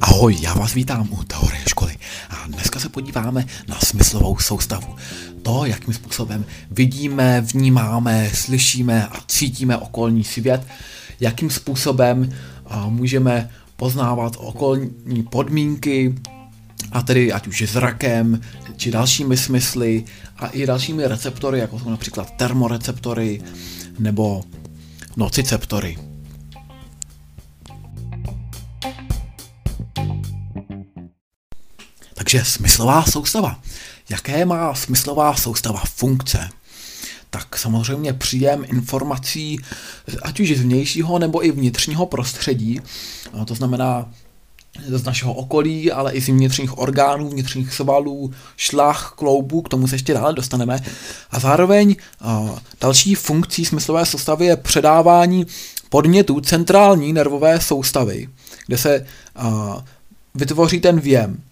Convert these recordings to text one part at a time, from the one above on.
Ahoj, já vás vítám u Teorie školy a dneska se podíváme na smyslovou soustavu. To, jakým způsobem vidíme, vnímáme, slyšíme a cítíme okolní svět, jakým způsobem můžeme poznávat okolní podmínky, a tedy ať už zrakem, či dalšími smysly a i dalšími receptory, jako jsou například termoreceptory nebo nociceptory. Takže smyslová soustava. Jaké má smyslová soustava funkce? Tak samozřejmě příjem informací, ať už z vnějšího nebo i vnitřního prostředí, to znamená z našeho okolí, ale i z vnitřních orgánů, vnitřních svalů, šlach, kloubů, k tomu se ještě dále dostaneme. A zároveň další funkcí smyslové soustavy je předávání podnětů centrální nervové soustavy, kde se vytvoří ten věm.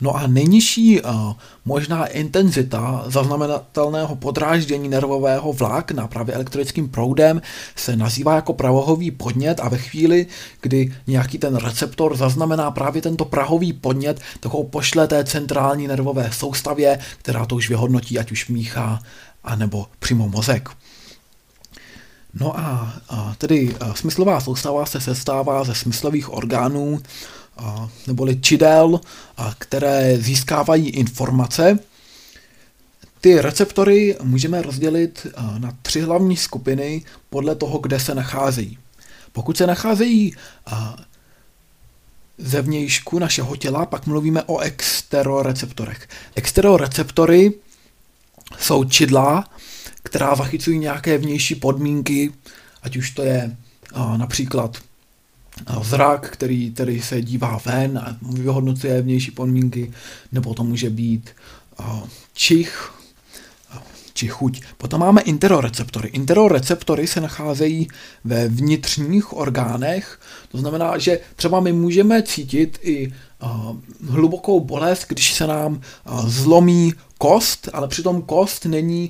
No a nejnižší uh, možná intenzita zaznamenatelného podráždění nervového vlákna právě elektrickým proudem se nazývá jako pravohový podnět a ve chvíli, kdy nějaký ten receptor zaznamená právě tento prahový podnět, tak ho pošle té centrální nervové soustavě, která to už vyhodnotí, ať už míchá, anebo přímo mozek. No a, tedy a smyslová soustava se sestává ze smyslových orgánů, neboli čidel, které získávají informace. Ty receptory můžeme rozdělit na tři hlavní skupiny podle toho, kde se nacházejí. Pokud se nacházejí zevnějšku našeho těla, pak mluvíme o exteroreceptorech. Exteroreceptory jsou čidla, která zachycují nějaké vnější podmínky, ať už to je například zrak, který, který se dívá ven a vyhodnocuje vnější podmínky, nebo to může být čich, či chuť. Potom máme interoreceptory. Interoreceptory se nacházejí ve vnitřních orgánech, to znamená, že třeba my můžeme cítit i hlubokou bolest, když se nám zlomí kost, ale přitom kost není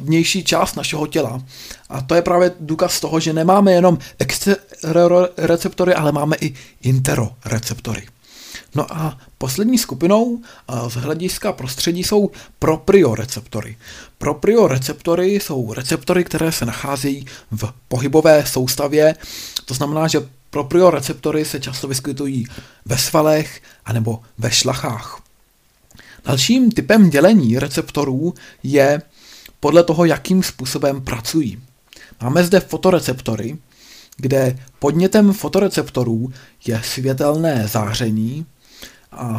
vnější část našeho těla. A to je právě důkaz toho, že nemáme jenom exteroreceptory, ale máme i interoreceptory. No a poslední skupinou z hlediska prostředí jsou proprioreceptory. Proprioreceptory jsou receptory, které se nacházejí v pohybové soustavě, to znamená, že proprioreceptory se často vyskytují ve svalech anebo ve šlachách. Dalším typem dělení receptorů je podle toho, jakým způsobem pracují. Máme zde fotoreceptory, kde podnětem fotoreceptorů je světelné záření,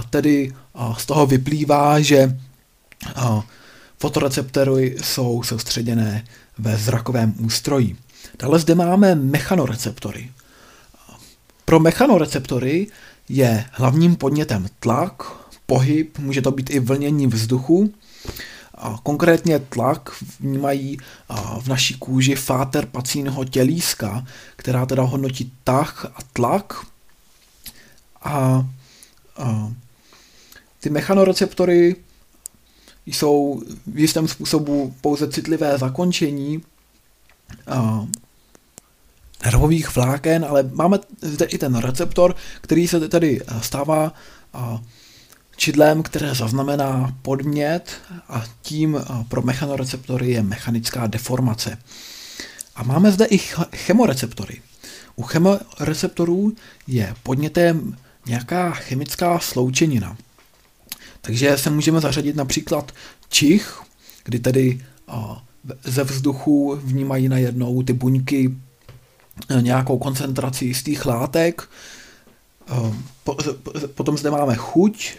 tedy z toho vyplývá, že fotoreceptory jsou soustředěné ve zrakovém ústroji. Dále zde máme mechanoreceptory. Pro mechanoreceptory je hlavním podnětem tlak, pohyb, může to být i vlnění vzduchu. A konkrétně tlak vnímají v naší kůži fáter pacíného tělíska, která teda hodnotí tah a tlak. A, ty mechanoreceptory jsou v jistém způsobu pouze citlivé zakončení nervových vláken, ale máme zde i ten receptor, který se tedy stává čidlem, které zaznamená podmět a tím pro mechanoreceptory je mechanická deformace. A máme zde i chemoreceptory. U chemoreceptorů je podnětem nějaká chemická sloučenina. Takže se můžeme zařadit například čich, kdy tedy ze vzduchu vnímají najednou ty buňky e, nějakou koncentraci jistých látek. E, potom zde máme chuť,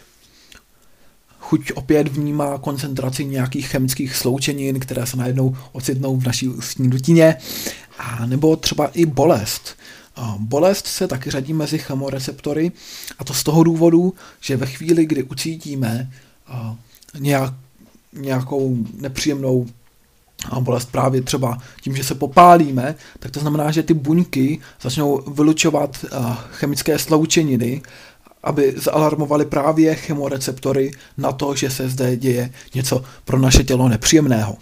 chuť opět vnímá koncentraci nějakých chemických sloučenin, které se najednou ocitnou v naší ústní dutině, a nebo třeba i bolest. Bolest se taky řadí mezi chemoreceptory a to z toho důvodu, že ve chvíli, kdy ucítíme nějak, nějakou nepříjemnou bolest právě třeba tím, že se popálíme, tak to znamená, že ty buňky začnou vylučovat chemické sloučeniny aby zalarmovali právě chemoreceptory na to, že se zde děje něco pro naše tělo nepříjemného.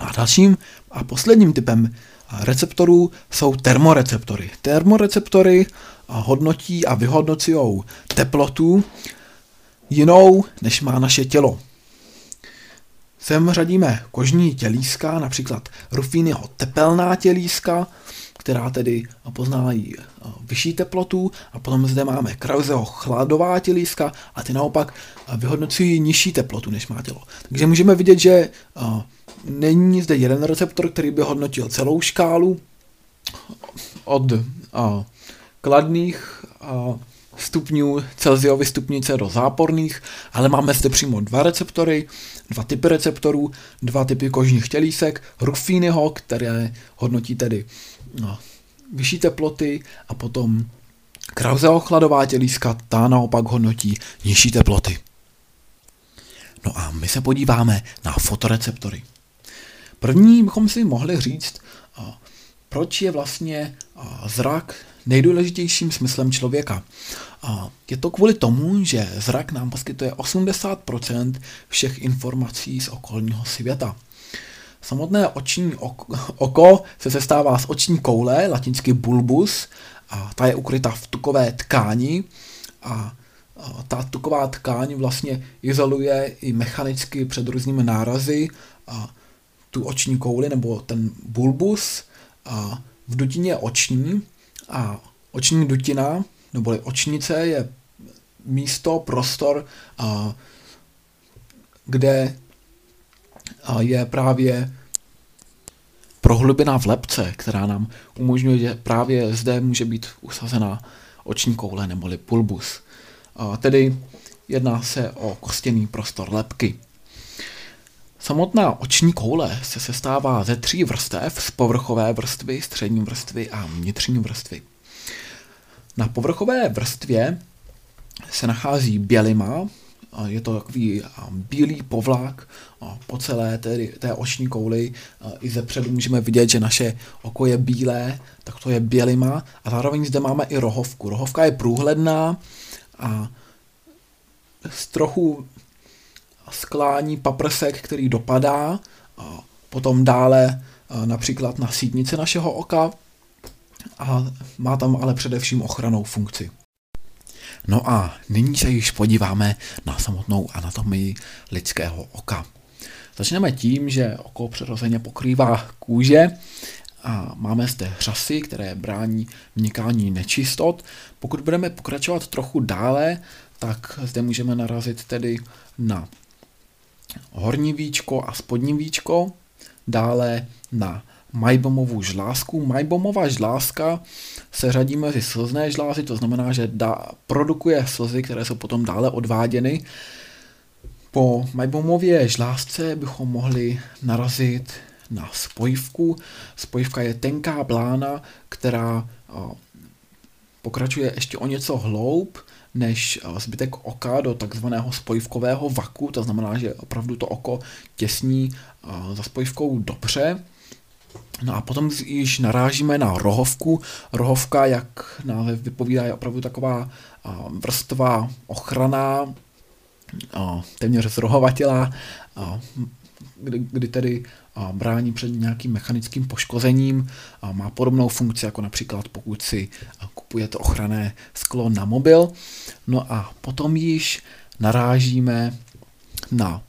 No A dalším a posledním typem receptorů jsou termoreceptory. Termoreceptory hodnotí a vyhodnocují teplotu jinou, než má naše tělo. Sem řadíme kožní tělíska, například Ruffiniho tepelná tělíska, která tedy poznávají vyšší teplotu a potom zde máme Krauseho chladová tělíska a ty naopak vyhodnocují nižší teplotu, než má tělo. Takže můžeme vidět, že není zde jeden receptor, který by hodnotil celou škálu od kladných stupňů Celsiovy stupnice do záporných, ale máme zde přímo dva receptory, dva typy receptorů, dva typy kožních tělísek, Ruffiniho, které hodnotí tedy no, vyšší teploty a potom Krauseho chladová tělíska, ta naopak hodnotí nižší teploty. No a my se podíváme na fotoreceptory. První bychom si mohli říct, proč je vlastně zrak nejdůležitějším smyslem člověka. Je to kvůli tomu, že zrak nám poskytuje 80% všech informací z okolního světa. Samotné oční oko se sestává z oční koule, latinsky bulbus, a ta je ukryta v tukové tkáni a ta tuková tkáň vlastně izoluje i mechanicky před různými nárazy a tu oční kouli nebo ten bulbus a v dutině oční a oční dutina neboli očnice je místo, prostor, a, kde a je právě prohlubina v lepce, která nám umožňuje, že právě zde může být usazená oční koule neboli pulbus. A tedy jedná se o kostěný prostor lepky. Samotná oční koule se sestává ze tří vrstev, z povrchové vrstvy, střední vrstvy a vnitřní vrstvy. Na povrchové vrstvě se nachází bělima, je to takový bílý povlak po celé té, té oční kouli. I ze předu můžeme vidět, že naše oko je bílé, tak to je bělima. A zároveň zde máme i rohovku. Rohovka je průhledná a z trochu sklání paprsek, který dopadá, potom dále například na sítnici našeho oka a má tam ale především ochranou funkci. No a nyní se již podíváme na samotnou anatomii lidského oka. Začneme tím, že oko přirozeně pokrývá kůže a máme zde řasy, které brání vnikání nečistot. Pokud budeme pokračovat trochu dále, tak zde můžeme narazit tedy na horní víčko a spodní víčko, dále na Majbomovu žlázku. Majbomová žlázka se řadí mezi slzné žlázy, to znamená, že da, produkuje slzy, které jsou potom dále odváděny. Po Majbomově žlázce bychom mohli narazit na spojivku. Spojivka je tenká blána, která pokračuje ještě o něco hloub než zbytek oka do takzvaného spojivkového vaku, to znamená, že opravdu to oko těsní za spojivkou dobře. No a potom již narážíme na rohovku. Rohovka, jak název vypovídá, je opravdu taková vrstva ochrana, téměř zrohovatělá, kdy, kdy tedy brání před nějakým mechanickým poškozením. Má podobnou funkci, jako například pokud si kupujete ochranné sklo na mobil. No a potom již narážíme na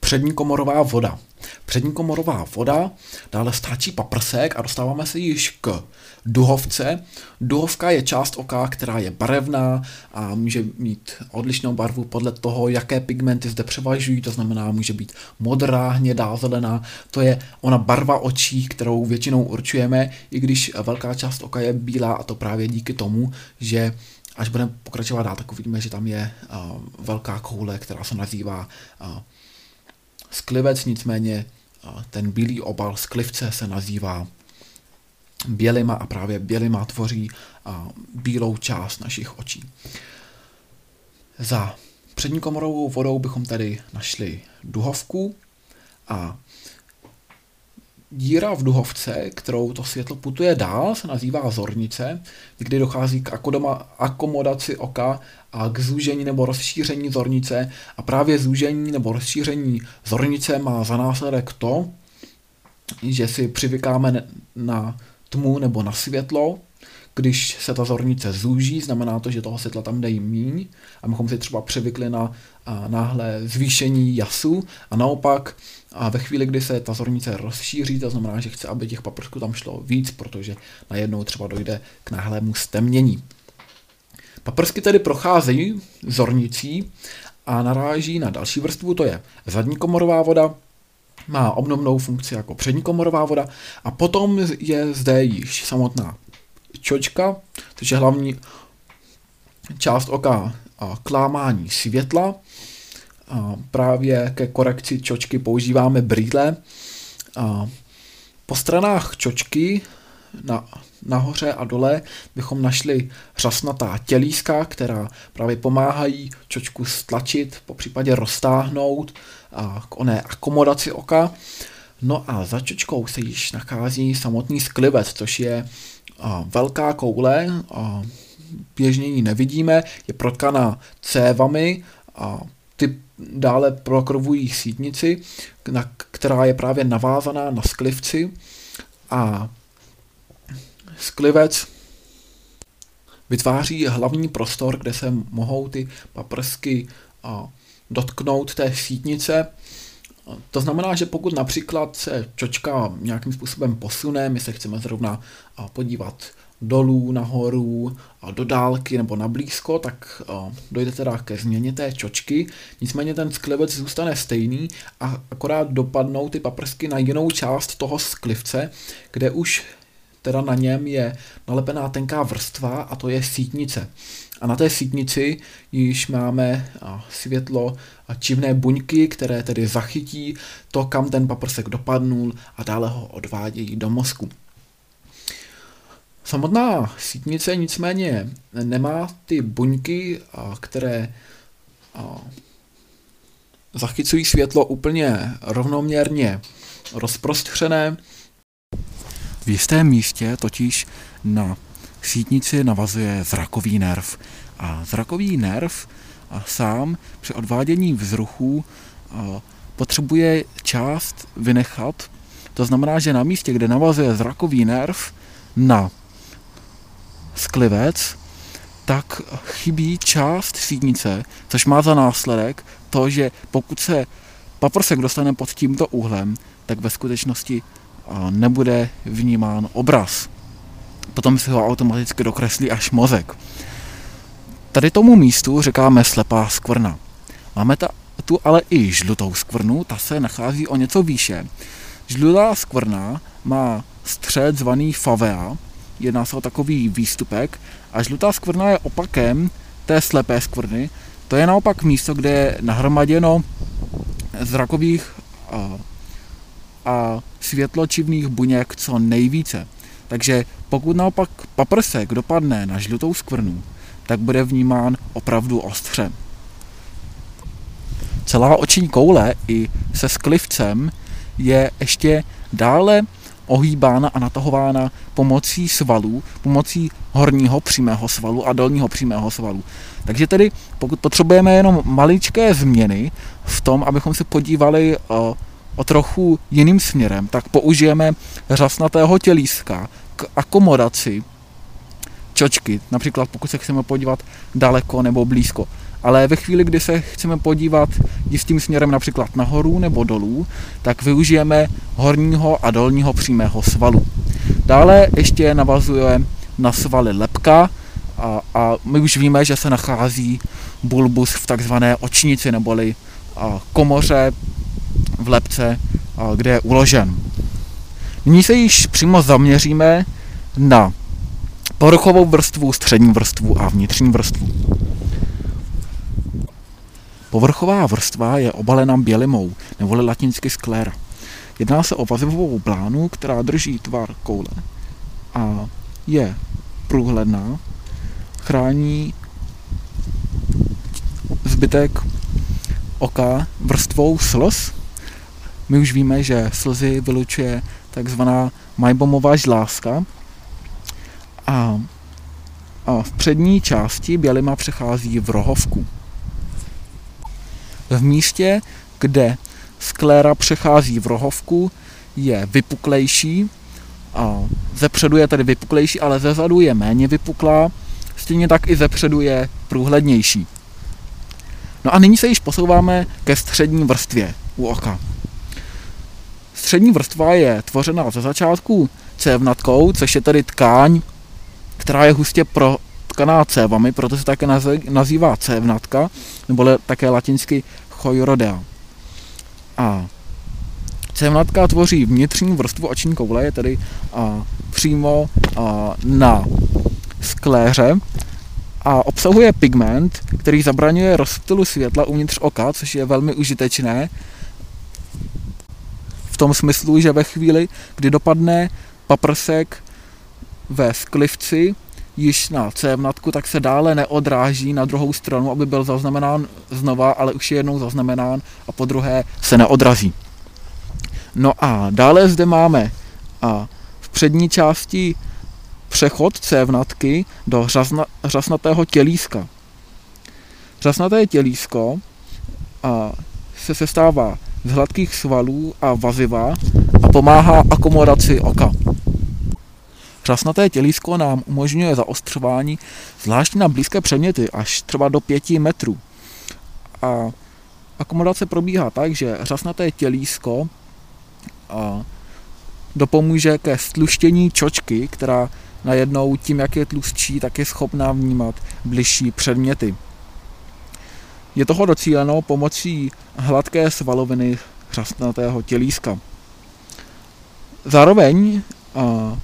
přední komorová voda. Přední komorová voda, dále stáčí paprsek a dostáváme se již k duhovce. Duhovka je část oka, která je barevná a může mít odlišnou barvu podle toho, jaké pigmenty zde převažují, to znamená, může být modrá, hnědá, zelená. To je ona barva očí, kterou většinou určujeme, i když velká část oka je bílá a to právě díky tomu, že až budeme pokračovat dál, tak uvidíme, že tam je uh, velká koule, která se nazývá uh, sklivec, nicméně ten bílý obal sklivce se nazývá bělima a právě bělima tvoří bílou část našich očí. Za přední komorovou vodou bychom tady našli duhovku a díra v duhovce, kterou to světlo putuje dál, se nazývá zornice, kdy dochází k akomodaci oka a k zúžení nebo rozšíření zornice. A právě zúžení nebo rozšíření zornice má za následek to, že si přivykáme na tmu nebo na světlo, když se ta zornice zúží, znamená to, že toho světla tam dají míň, abychom si třeba přivykli na náhle zvýšení jasu. A naopak a ve chvíli, kdy se ta zornice rozšíří, to znamená, že chce, aby těch paprsků tam šlo víc, protože najednou třeba dojde k náhlému stemnění. Paprsky tedy procházejí zornicí a naráží na další vrstvu, to je zadní komorová voda, má obnovnou funkci jako přední komorová voda. A potom je zde již samotná čočka, což je hlavní část oka klámání světla. A právě ke korekci čočky používáme brýle. A po stranách čočky na, nahoře a dole bychom našli řasnatá tělíska, která právě pomáhají čočku stlačit, po případě roztáhnout a k oné akomodaci oka. No a za čočkou se již nachází samotný sklivec, což je velká koule, a, běžně ji nevidíme, je protkaná cévami a ty dále prokrvují sítnici, na, která je právě navázaná na sklivci a sklivec vytváří hlavní prostor, kde se mohou ty paprsky a, dotknout té sítnice. To znamená, že pokud například se čočka nějakým způsobem posune, my se chceme zrovna podívat dolů, nahoru, do dálky nebo na blízko, tak dojde teda ke změně té čočky. Nicméně ten sklivec zůstane stejný a akorát dopadnou ty paprsky na jinou část toho sklivce, kde už teda na něm je nalepená tenká vrstva a to je sítnice. A na té sítnici již máme světlo a čivné buňky, které tedy zachytí to, kam ten paprsek dopadnul a dále ho odvádějí do mozku. Samotná sítnice nicméně nemá ty buňky, které zachycují světlo úplně rovnoměrně rozprostřené. Jistém místě totiž na sítnici navazuje zrakový nerv. A zrakový nerv sám při odvádění vzruchů potřebuje část vynechat. To znamená, že na místě, kde navazuje zrakový nerv na sklivec, tak chybí část sídnice, což má za následek to, že pokud se paprsek dostane pod tímto úhlem, tak ve skutečnosti nebude vnímán obraz. Potom si ho automaticky dokreslí až mozek. Tady tomu místu říkáme slepá skvrna. Máme ta, tu ale i žlutou skvrnu, ta se nachází o něco výše. Žlutá skvrna má střed zvaný favea, jedná se o takový výstupek a žlutá skvrna je opakem té slepé skvrny. To je naopak místo, kde je nahromaděno zrakových a, světločivných buněk co nejvíce. Takže pokud naopak paprsek dopadne na žlutou skvrnu, tak bude vnímán opravdu ostře. Celá oční koule i se sklivcem je ještě dále ohýbána a natahována pomocí svalů, pomocí horního přímého svalu a dolního přímého svalu. Takže tedy, pokud potřebujeme jenom maličké změny v tom, abychom se podívali o, trochu jiným směrem, tak použijeme řasnatého tělíska k akomodaci čočky, například pokud se chceme podívat daleko nebo blízko. Ale ve chvíli, kdy se chceme podívat jistým směrem například nahoru nebo dolů, tak využijeme horního a dolního přímého svalu. Dále ještě navazuje na svaly lepka a, a my už víme, že se nachází bulbus v takzvané očnici neboli a, komoře v lepce, a, kde je uložen. Nyní se již přímo zaměříme na povrchovou vrstvu, střední vrstvu a vnitřní vrstvu. Povrchová vrstva je obalena bělimou, neboli latinsky skléra. Jedná se o vazivovou blánu, která drží tvar koule a je průhledná, chrání zbytek oka vrstvou slz. My už víme, že slzy vylučuje takzvaná majbomová žlázka. A, a v přední části bělima přechází v rohovku. V místě, kde skléra přechází v rohovku, je vypuklejší. A zepředu je tedy vypuklejší, ale zezadu je méně vypuklá. Stejně tak i zepředu je průhlednější. No a nyní se již posouváme ke střední vrstvě u oka. Střední vrstva je tvořena ze začátku cévnatkou, což je tedy tkáň, která je hustě protkaná cévami, proto se také nazývá cévnatka, nebo také latinsky choirodea. A cévnatka tvoří vnitřní vrstvu oční koule, je tedy a, přímo a, na skléře a obsahuje pigment, který zabraňuje rozptylu světla uvnitř oka, což je velmi užitečné tom smyslu, že ve chvíli, kdy dopadne paprsek ve sklivci již na cévnatku, tak se dále neodráží na druhou stranu, aby byl zaznamenán znova, ale už je jednou zaznamenán a po druhé se neodrazí. No a dále zde máme a v přední části přechod cévnatky do řasna, řasnatého tělíska. Řasnaté tělísko a, se sestává z hladkých svalů a vaziva a pomáhá akomodaci oka. Řasnaté tělísko nám umožňuje zaostřování zvláště na blízké předměty až třeba do 5 metrů. A akomodace probíhá tak, že řasnaté tělísko dopomůže ke stluštění čočky, která najednou tím, jak je tlustší, tak je schopná vnímat bližší předměty. Je toho docíleno pomocí hladké svaloviny řastnatého tělíska. Zároveň a,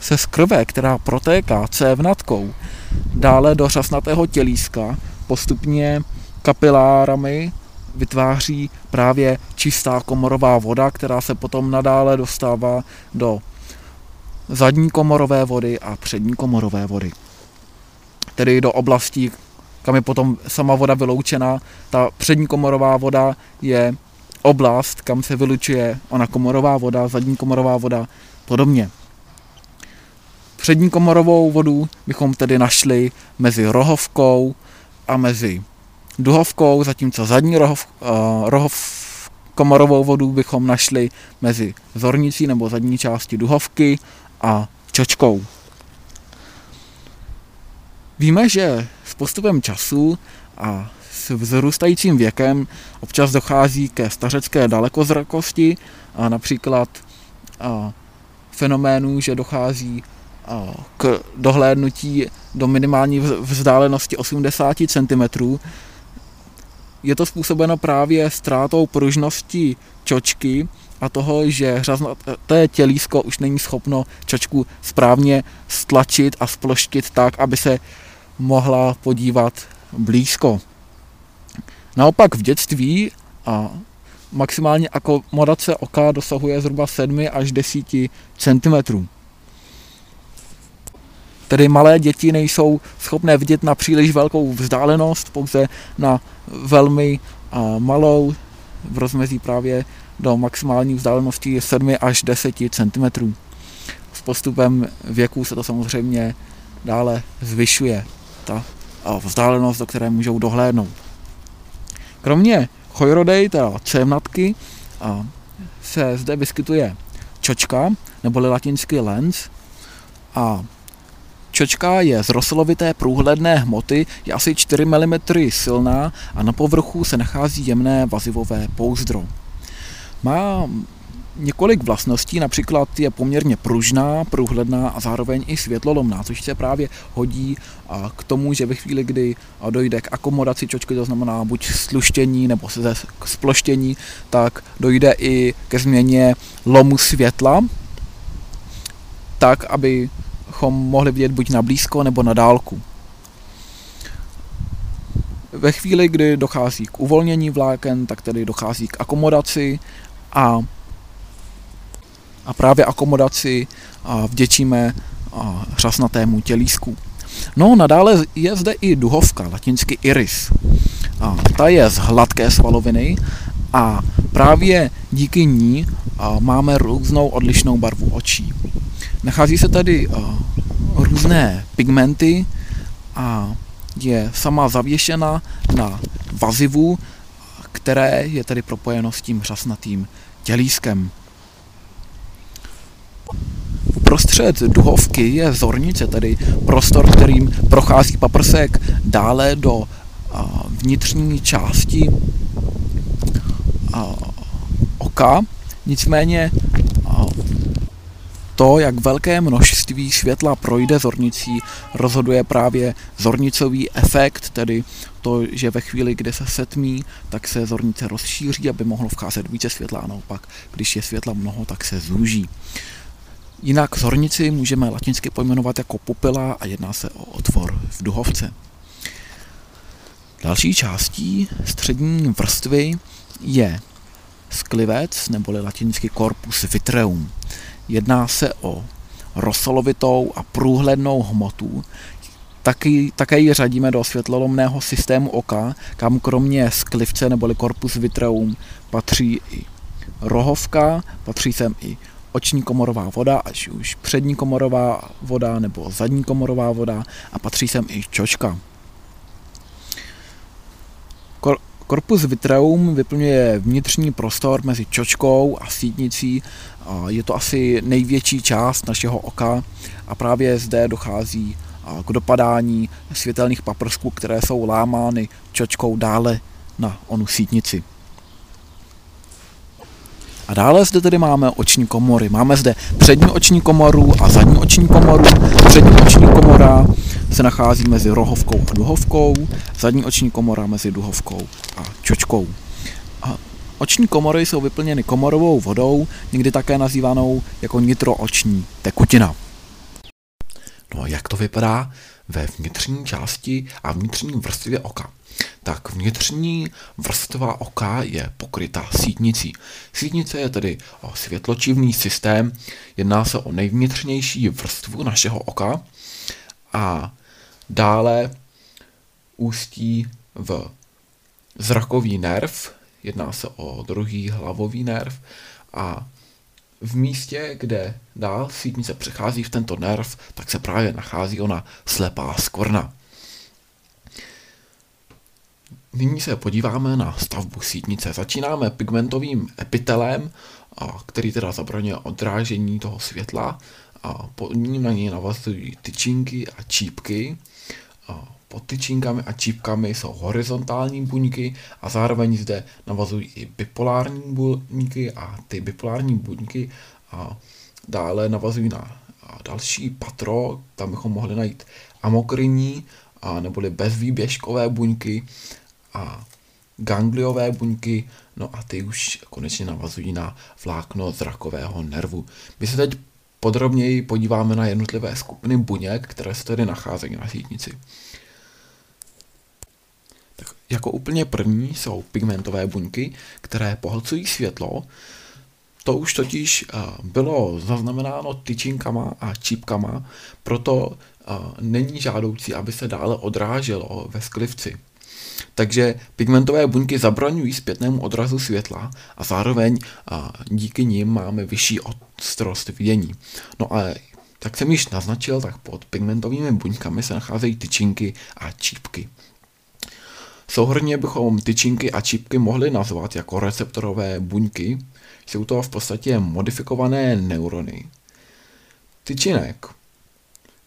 se z krve, která protéká cévnatkou, dále do řasnatého tělíska postupně kapilárami vytváří právě čistá komorová voda, která se potom nadále dostává do zadní komorové vody a přední komorové vody. Tedy do oblastí, kam je potom sama voda vyloučena. Ta přední komorová voda je oblast, kam se vylučuje ona komorová voda, zadní komorová voda, podobně. Přední komorovou vodu bychom tedy našli mezi rohovkou a mezi duhovkou, zatímco zadní rohov, uh, rohov komorovou vodu bychom našli mezi zornicí nebo zadní části duhovky a čočkou. Víme, že postupem času a s vzrůstajícím věkem občas dochází ke stařecké dalekozrakosti a například a, fenoménu, že dochází a, k dohlédnutí do minimální vzdálenosti 80 cm. Je to způsobeno právě ztrátou pružnosti čočky a toho, že řaznaté tělísko už není schopno čočku správně stlačit a sploštit tak, aby se mohla podívat blízko. Naopak v dětství a maximálně akomodace oka dosahuje zhruba 7 až 10 cm. Tedy malé děti nejsou schopné vidět na příliš velkou vzdálenost, pouze na velmi malou v rozmezí právě do maximální vzdálenosti 7 až 10 cm. S postupem věku se to samozřejmě dále zvyšuje, ta vzdálenost, do které můžou dohlédnout. Kromě chojrodej, teda cévnatky, se zde vyskytuje čočka, neboli latinsky lens, a Čočka je z rosolovité průhledné hmoty, je asi 4 mm silná a na povrchu se nachází jemné vazivové pouzdro. Má několik vlastností, například je poměrně pružná, průhledná a zároveň i světlolomná, což se právě hodí k tomu, že ve chvíli, kdy dojde k akomodaci čočky, to znamená buď sluštění nebo se k sploštění, tak dojde i ke změně lomu světla, tak, abychom mohli vidět buď na blízko nebo na dálku. Ve chvíli, kdy dochází k uvolnění vláken, tak tedy dochází k akomodaci a, a právě akomodaci vděčíme a řasnatému tělísku. No, nadále je zde i duhovka, latinsky iris. A ta je z hladké svaloviny a právě díky ní máme různou odlišnou barvu očí. Nachází se tady různé pigmenty a je sama zavěšena na vazivu, které je tedy propojeno s tím řasnatým tělískem. Uprostřed duhovky je zornice, tedy prostor, kterým prochází paprsek dále do vnitřní části oka. Nicméně to, jak velké množství světla projde zornicí, rozhoduje právě zornicový efekt, tedy to, že ve chvíli, kdy se setmí, tak se zornice rozšíří, aby mohlo vcházet více světla a naopak, když je světla mnoho, tak se zúží. Jinak zornici můžeme latinsky pojmenovat jako pupila a jedná se o otvor v duhovce. Další částí střední vrstvy je sklivec, neboli latinsky corpus vitreum. Jedná se o rosolovitou a průhlednou hmotu, Taky, také ji řadíme do světlolomného systému oka, kam kromě sklivce neboli corpus vitreum patří i rohovka, patří sem i oční komorová voda, až už přední komorová voda nebo zadní komorová voda a patří sem i čočka. Korpus vitreum vyplňuje vnitřní prostor mezi čočkou a sítnicí. Je to asi největší část našeho oka a právě zde dochází k dopadání světelných paprsků, které jsou lámány čočkou dále na onu sítnici. A dále zde tedy máme oční komory. Máme zde přední oční komoru a zadní oční komoru. Přední oční komora se nachází mezi rohovkou a duhovkou, zadní oční komora mezi duhovkou a čočkou. A oční komory jsou vyplněny komorovou vodou, někdy také nazývanou jako nitrooční tekutina. No jak to vypadá ve vnitřní části a vnitřní vrstvě oka? tak vnitřní vrstva oka je pokryta sítnicí. Sítnice je tedy světločivný systém, jedná se o nejvnitřnější vrstvu našeho oka a dále ústí v zrakový nerv, jedná se o druhý hlavový nerv a v místě, kde dál sítnice přechází v tento nerv, tak se právě nachází ona slepá skvrna. Nyní se podíváme na stavbu sítnice. Začínáme pigmentovým epitelem, který teda zabraňuje odrážení toho světla. Pod ním na něj navazují tyčinky a čípky. Pod tyčinkami a čípkami jsou horizontální buňky a zároveň zde navazují i bipolární buňky a ty bipolární buňky a dále navazují na další patro, tam bychom mohli najít amokrinní a neboli bezvýběžkové buňky a gangliové buňky, no a ty už konečně navazují na vlákno zrakového nervu. My se teď podrobněji podíváme na jednotlivé skupiny buněk, které se tady nacházejí na sítnici. Jako úplně první jsou pigmentové buňky, které pohlcují světlo. To už totiž bylo zaznamenáno tyčinkama a čípkama, proto není žádoucí, aby se dále odráželo ve sklivci. Takže pigmentové buňky zabraňují zpětnému odrazu světla a zároveň a díky nim máme vyšší ostrost vidění. No a tak jsem již naznačil, tak pod pigmentovými buňkami se nacházejí tyčinky a čípky. Souhrně bychom tyčinky a čípky mohli nazvat jako receptorové buňky. Jsou to v podstatě modifikované neurony. Tyčinek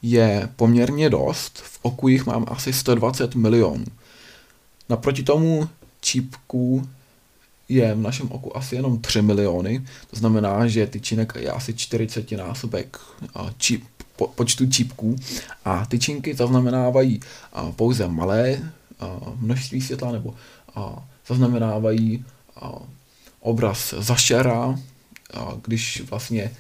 je poměrně dost, v oku jich mám asi 120 milionů. Naproti tomu čípků je v našem oku asi jenom 3 miliony, to znamená, že tyčinek je asi 40 násobek číp, po, počtu čípků a tyčinky zaznamenávají pouze malé množství světla nebo zaznamenávají obraz zašera, když vlastně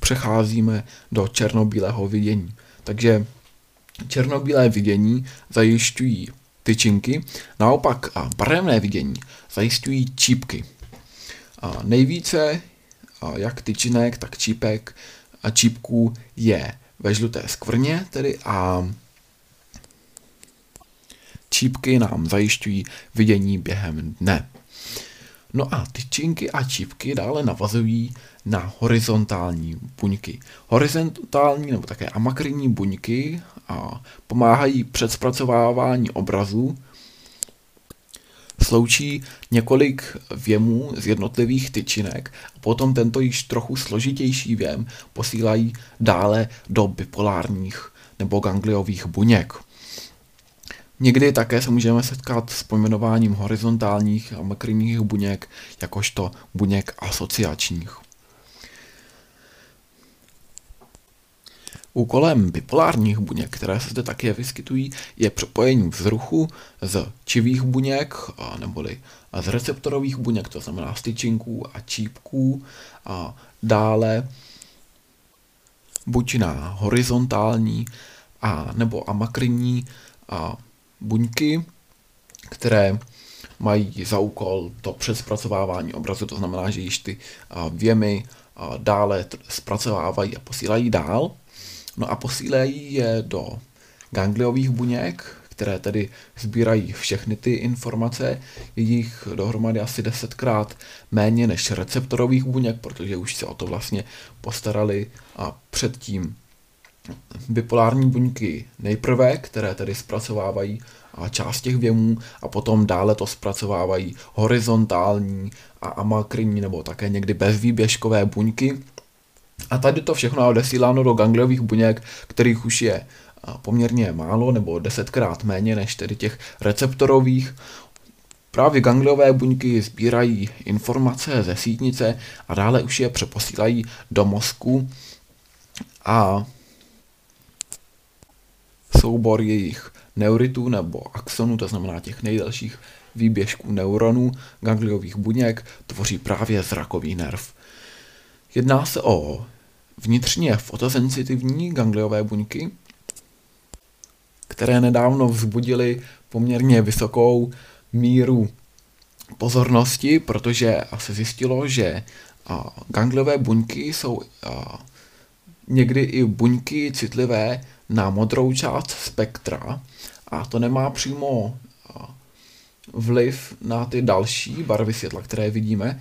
přecházíme do černobílého vidění. Takže černobílé vidění zajišťují tyčinky, naopak barevné vidění zajišťují čípky. A nejvíce jak tyčinek, tak čípek a čípků je ve žluté skvrně tedy a čípky nám zajišťují vidění během dne. No a tyčinky a čípky dále navazují na horizontální buňky. Horizontální nebo také amakrinní buňky a pomáhají před zpracovávání obrazu, sloučí několik věmů z jednotlivých tyčinek a potom tento již trochu složitější věm posílají dále do bipolárních nebo gangliových buněk. Někdy také se můžeme setkat s pojmenováním horizontálních a makrinních buněk jakožto buněk asociačních. Úkolem bipolárních buněk, které se zde také vyskytují, je přepojení vzruchu z čivých buněk, neboli z receptorových buněk, to znamená styčinků a čípků, a dále buď na horizontální a nebo amakrinní a buňky, které mají za úkol to přespracovávání obrazu, to znamená, že již ty věmy dále zpracovávají a posílají dál. No a posílají je do gangliových buněk, které tedy sbírají všechny ty informace, je jich dohromady asi desetkrát méně než receptorových buněk, protože už se o to vlastně postarali a předtím bipolární buňky nejprve, které tedy zpracovávají část těch věmů a potom dále to zpracovávají horizontální a amakrinní nebo také někdy bezvýběžkové buňky. A tady to všechno je odesíláno do gangliových buněk, kterých už je poměrně málo nebo desetkrát méně než tedy těch receptorových. Právě gangliové buňky sbírají informace ze sítnice a dále už je přeposílají do mozku a soubor jejich neuritů nebo axonů, to znamená těch nejdelších výběžků neuronů, gangliových buněk, tvoří právě zrakový nerv. Jedná se o vnitřně fotosensitivní gangliové buňky, které nedávno vzbudily poměrně vysokou míru pozornosti, protože se zjistilo, že gangliové buňky jsou někdy i buňky citlivé na modrou část spektra a to nemá přímo vliv na ty další barvy světla, které vidíme.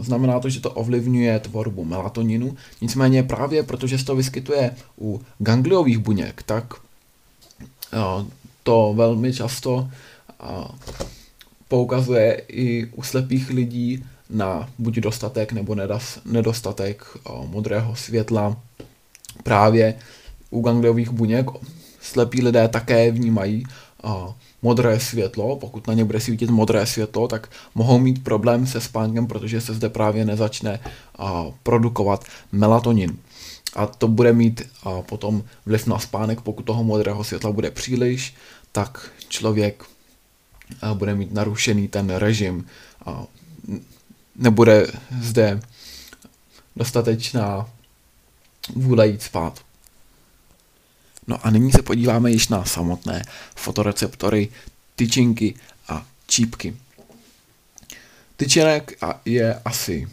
Znamená to, že to ovlivňuje tvorbu melatoninu, nicméně právě protože se to vyskytuje u gangliových buněk, tak to velmi často poukazuje i u slepých lidí na buď dostatek nebo nedostatek modrého světla právě u gangliových buněk slepí lidé také vnímají modré světlo. Pokud na ně bude svítit modré světlo, tak mohou mít problém se spánkem, protože se zde právě nezačne produkovat melatonin. A to bude mít potom vliv na spánek, pokud toho modrého světla bude příliš, tak člověk bude mít narušený ten režim. Nebude zde dostatečná vůle jít spát. No a nyní se podíváme již na samotné fotoreceptory, tyčinky a čípky. Tyčinek je asi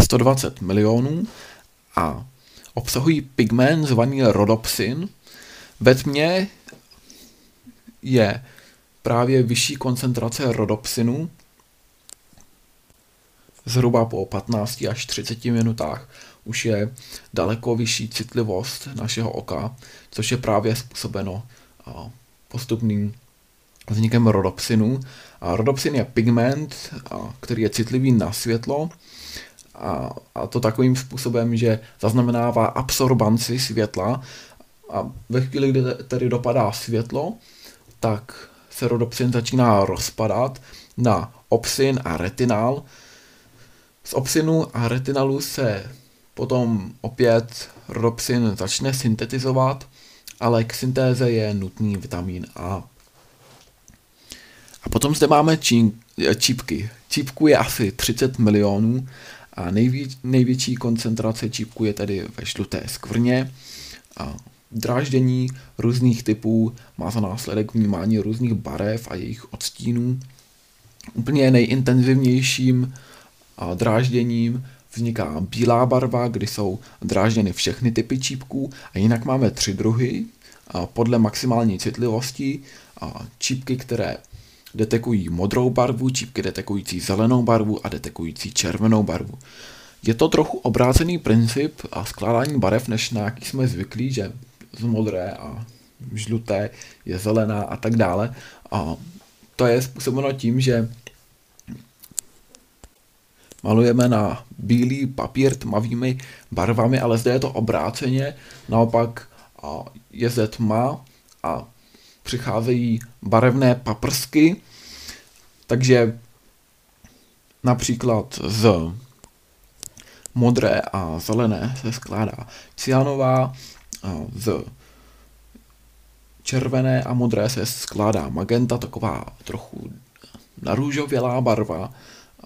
120 milionů a obsahují pigment zvaný rodopsin. Ve tmě je právě vyšší koncentrace rodopsinu, zhruba po 15 až 30 minutách už je daleko vyšší citlivost našeho oka, což je právě způsobeno postupným vznikem rodopsinu. A rodopsin je pigment, který je citlivý na světlo a, a to takovým způsobem, že zaznamenává absorbanci světla a ve chvíli, kdy tedy dopadá světlo, tak se rodopsin začíná rozpadat na opsin a retinál. Z opsinu a retinalu se Potom opět rodopsin začne syntetizovat, ale k syntéze je nutný vitamin A. A potom zde máme čín, čípky. Čípku je asi 30 milionů a nejví, největší koncentrace čípku je tedy ve žluté skvrně. A dráždění různých typů má za následek vnímání různých barev a jejich odstínů. Úplně nejintenzivnějším drážděním vzniká bílá barva, kdy jsou drážděny všechny typy čípků a jinak máme tři druhy podle maximální citlivosti čípky, které detekují modrou barvu, čípky detekující zelenou barvu a detekující červenou barvu. Je to trochu obrácený princip a skládání barev, než na jaký jsme zvyklí, že z modré a žluté je zelená a tak dále. A to je způsobeno tím, že malujeme na bílý papír tmavými barvami, ale zde je to obráceně, naopak je zde tma a přicházejí barevné paprsky, takže například z modré a zelené se skládá cyanová, z červené a modré se skládá magenta, taková trochu narůžovělá barva,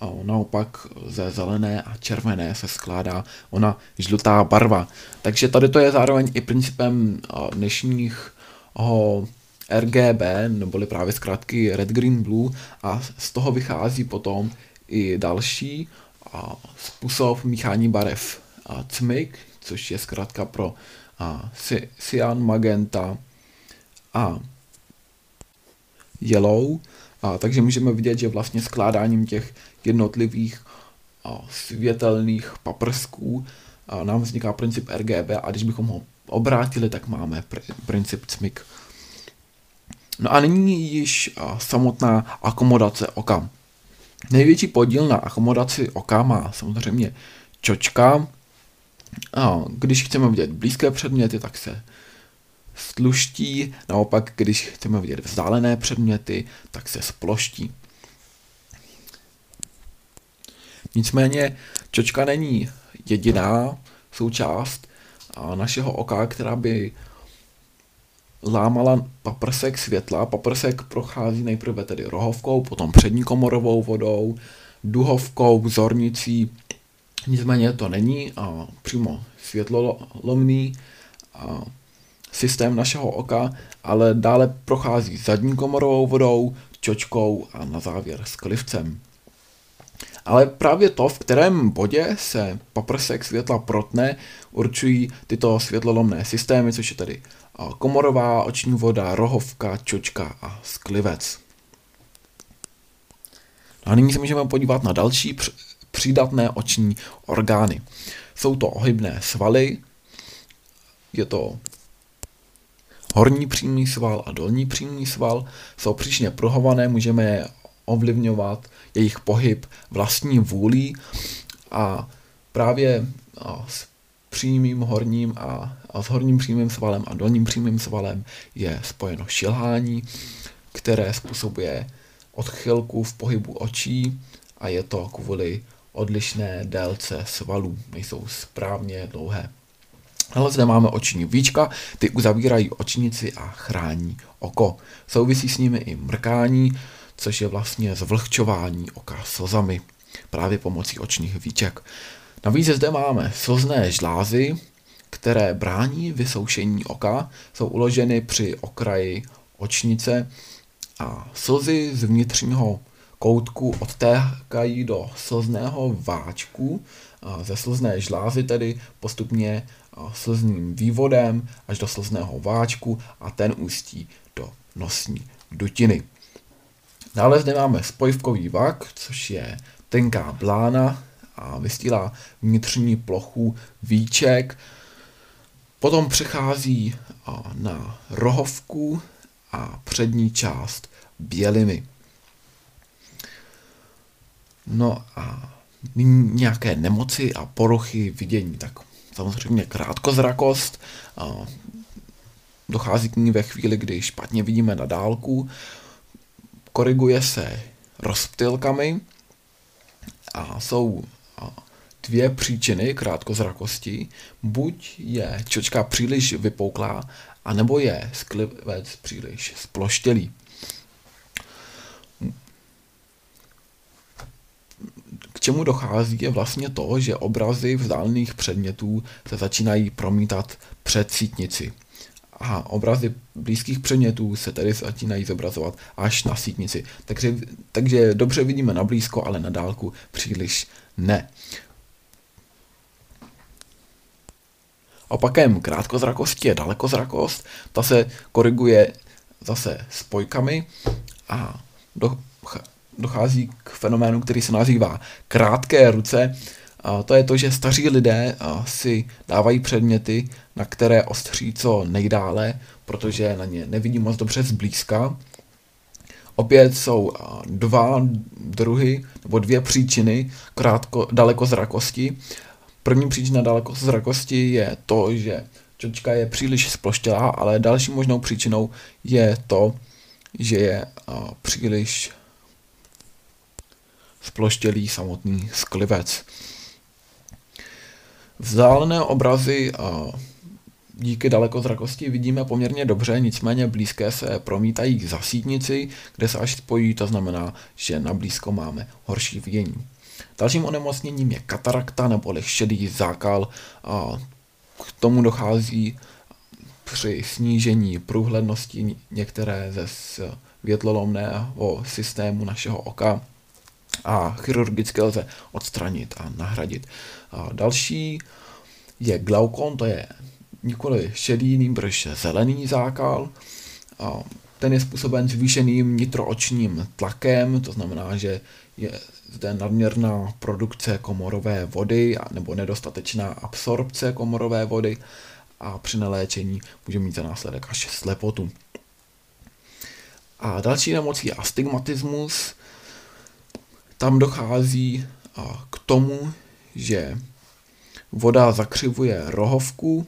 a naopak ze zelené a červené se skládá ona žlutá barva. Takže tady to je zároveň i principem dnešních RGB, neboli právě zkrátky Red, Green, Blue a z toho vychází potom i další způsob míchání barev. CMYK, což je zkrátka pro cyan, magenta a yellow. A, takže můžeme vidět, že vlastně skládáním těch jednotlivých světelných paprsků nám vzniká princip RGB a když bychom ho obrátili, tak máme pr- princip CMYK. No a nyní již samotná akomodace oka. Největší podíl na akomodaci oka má samozřejmě čočka. A když chceme vidět blízké předměty, tak se stluští, naopak když chceme vidět vzdálené předměty, tak se sploští. Nicméně čočka není jediná součást našeho oka, která by lámala paprsek světla. Paprsek prochází nejprve tedy rohovkou, potom přední komorovou vodou, duhovkou, zornicí. Nicméně to není a přímo světlolomný a systém našeho oka, ale dále prochází zadní komorovou vodou, čočkou a na závěr sklivcem. Ale právě to, v kterém bodě se paprsek světla protne, určují tyto světlolomné systémy, což je tedy komorová oční voda, rohovka, čočka a sklivec. No a nyní se můžeme podívat na další přídatné oční orgány. Jsou to ohybné svaly, je to horní přímý sval a dolní přímý sval, jsou příšně prohované, můžeme je ovlivňovat, jejich pohyb vlastní vůlí a právě s přímým horním a, a s horním přímým svalem a dolním přímým svalem je spojeno šilhání, které způsobuje odchylku v pohybu očí a je to kvůli odlišné délce svalů, nejsou správně dlouhé. Ale zde máme oční víčka, ty uzavírají očnici a chrání oko. Souvisí s nimi i mrkání, což je vlastně zvlhčování oka slzami právě pomocí očních víček. Navíc zde máme slzné žlázy, které brání vysoušení oka, jsou uloženy při okraji očnice a slzy z vnitřního koutku odtékají do slzného váčku, ze slzné žlázy tedy postupně slzným vývodem až do slzného váčku a ten ústí do nosní dutiny. Dále zde máme spojivkový vak, což je tenká blána a vystílá vnitřní plochu víček. Potom přechází na rohovku a přední část běliny. No a nějaké nemoci a poruchy vidění, tak samozřejmě krátkozrakost, dochází k ní ve chvíli, kdy špatně vidíme na dálku, koriguje se rozptylkami a jsou dvě příčiny krátkozrakosti. Buď je čočka příliš vypouklá, anebo je sklivec příliš sploštělý. K čemu dochází je vlastně to, že obrazy vzdálených předmětů se začínají promítat před sítnici a obrazy blízkých předmětů se tedy začínají zobrazovat až na sítnici. Takže, takže dobře vidíme na blízko, ale na dálku příliš ne. Opakem krátkozrakosti je dalekozrakost. Ta se koriguje zase spojkami a dochází k fenoménu, který se nazývá krátké ruce. A to je to, že staří lidé si dávají předměty, na které ostří co nejdále, protože na ně nevidí moc dobře zblízka. Opět jsou dva druhy nebo dvě příčiny krátko, dalekozrakosti. První příčina dalekozrakosti je to, že čočka je příliš sploštělá, ale další možnou příčinou je to, že je příliš sploštělý samotný sklivec. Vzdálené obrazy díky dalekozrakosti vidíme poměrně dobře, nicméně blízké se promítají k zasítnici, kde se až spojí, to znamená, že na blízko máme horší vidění. Dalším onemocněním je katarakta nebo šedý zákal. A k tomu dochází při snížení průhlednosti některé ze světlolomného systému našeho oka a chirurgicky lze odstranit a nahradit. A další je glaukon, to je nikoli šedý, nýbrž zelený zákal. A ten je způsoben zvýšeným nitroočním tlakem, to znamená, že je zde nadměrná produkce komorové vody nebo nedostatečná absorpce komorové vody a při neléčení může mít za následek až slepotu. A další nemoc je astigmatismus. Tam dochází k tomu, že voda zakřivuje rohovku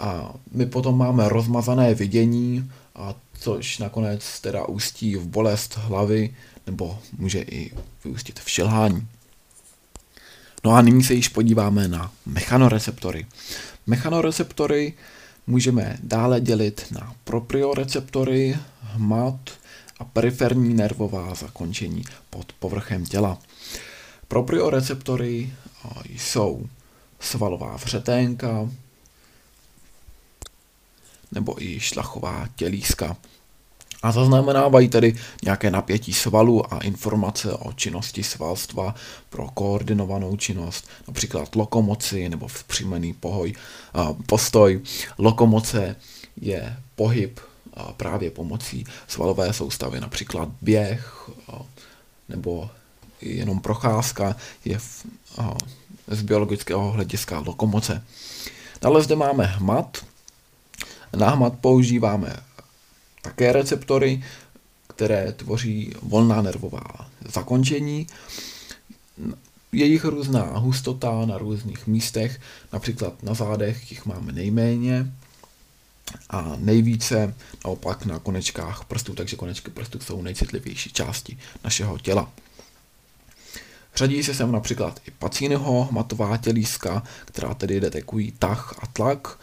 a my potom máme rozmazané vidění, a což nakonec teda ústí v bolest hlavy nebo může i vyústit v šelhání. No a nyní se již podíváme na mechanoreceptory. Mechanoreceptory můžeme dále dělit na proprioreceptory, hmat a periferní nervová zakončení pod povrchem těla. Proprioreceptory jsou svalová vřeténka nebo i šlachová tělíska a zaznamenávají tedy nějaké napětí svalů a informace o činnosti svalstva pro koordinovanou činnost, například lokomoci nebo vzpřímený pohoj, postoj. Lokomoce je pohyb právě pomocí svalové soustavy, například běh nebo jenom procházka je z biologického hlediska lokomoce. Dále zde máme hmat. Na hmat používáme také receptory, které tvoří volná nervová zakončení. Jejich různá hustota na různých místech, například na zádech jich máme nejméně a nejvíce naopak na konečkách prstů, takže konečky prstů jsou nejcitlivější části našeho těla. Řadí se sem například i pacínyho hmatová tělíska, která tedy detekují tah a tlak,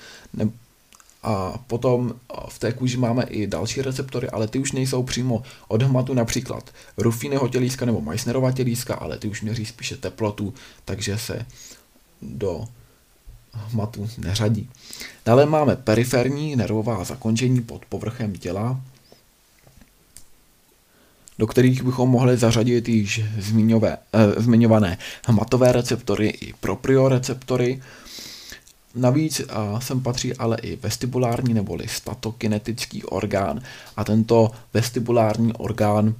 a potom v té kůži máme i další receptory, ale ty už nejsou přímo od hmatu, například Ruffíneho tělíska nebo Meissnerova tělíska, ale ty už měří spíše teplotu, takže se do hmatu neřadí. Dále máme periferní nervová zakončení pod povrchem těla, do kterých bychom mohli zařadit již zmiňové, eh, zmiňované hmatové receptory i proprioreceptory, Navíc a sem patří ale i vestibulární neboli statokinetický orgán a tento vestibulární orgán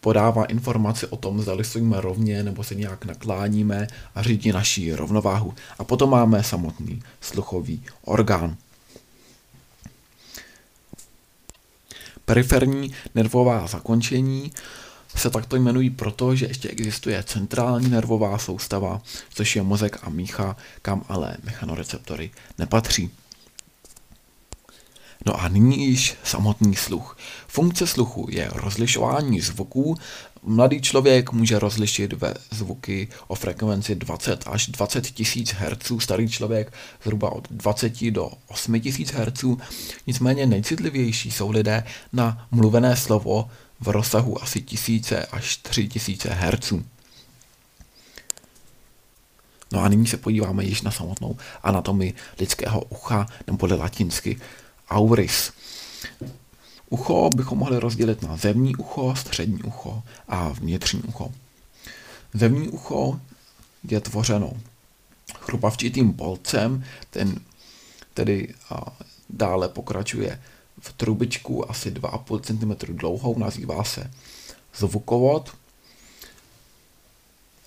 podává informace o tom, zda stojíme rovně nebo se nějak nakláníme a řídí naší rovnováhu. A potom máme samotný sluchový orgán. Periferní nervová zakončení se takto jmenují proto, že ještě existuje centrální nervová soustava, což je mozek a mícha, kam ale mechanoreceptory nepatří. No a nyní již samotný sluch. Funkce sluchu je rozlišování zvuků. Mladý člověk může rozlišit ve zvuky o frekvenci 20 až 20 tisíc Hz, starý člověk zhruba od 20 do 8 tisíc Hz. Nicméně nejcitlivější jsou lidé na mluvené slovo v rozsahu asi tisíce až tři tisíce herců. No a nyní se podíváme již na samotnou anatomii lidského ucha, nebo latinsky auris. Ucho bychom mohli rozdělit na zemní ucho, střední ucho a vnitřní ucho. Zemní ucho je tvořeno chrupavčitým polcem, ten tedy a dále pokračuje v trubičku asi 2,5 cm dlouhou, nazývá se zvukovod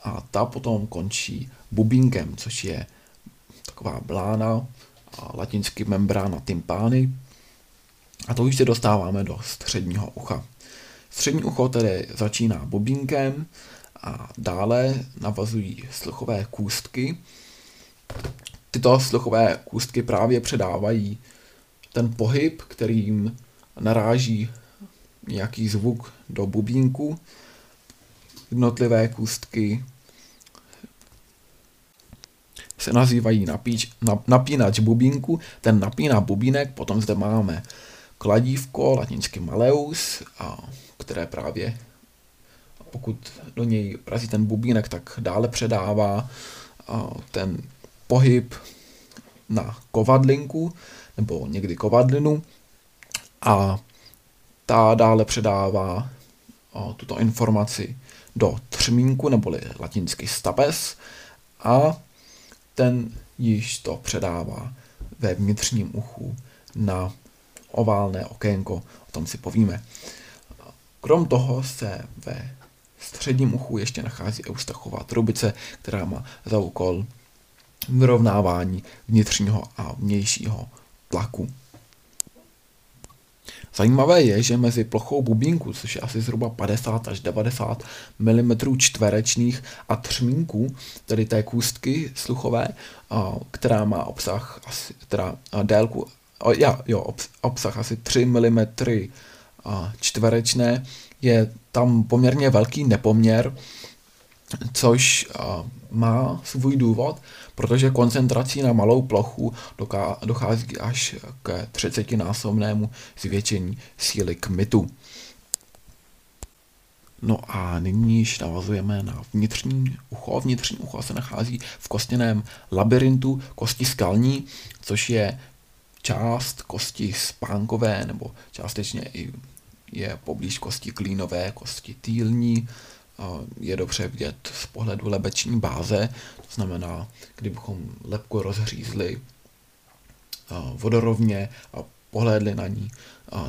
a ta potom končí bubínkem, což je taková blána, a latinsky membrána tympány. A to už se dostáváme do středního ucha. Střední ucho tedy začíná bubínkem a dále navazují sluchové kůstky. Tyto sluchové kůstky právě předávají ten pohyb, kterým naráží nějaký zvuk do bubínku. Jednotlivé kůstky se nazývají napíč, napínač bubínku. Ten napíná bubínek, potom zde máme kladívko, latinsky maleus, a které právě pokud do něj razí ten bubínek, tak dále předává ten pohyb na kovadlinku nebo někdy kovadlinu a ta dále předává tuto informaci do třmínku neboli latinsky stapes a ten již to předává ve vnitřním uchu na oválné okénko. O tom si povíme. Krom toho se ve středním uchu ještě nachází Eustachová trubice, která má za úkol vyrovnávání vnitřního a vnějšího tlaku. Zajímavé je, že mezi plochou bubínku, což je asi zhruba 50 až 90 mm čtverečných a třmínku, tedy té kůstky sluchové, která má obsah, asi, teda délku, ja, jo, obsah asi 3 mm čtverečné, je tam poměrně velký nepoměr, což má svůj důvod, protože koncentrací na malou plochu dochází až k 30-násobnému zvětšení síly kmitu. No a nyní již navazujeme na vnitřní ucho. Vnitřní ucho se nachází v kostěném labirintu kosti skalní, což je část kosti spánkové nebo částečně i je poblíž kosti klínové, kosti týlní, je dobře vidět z pohledu lebeční báze, to znamená, kdybychom lepku rozřízli vodorovně a pohlédli na ní,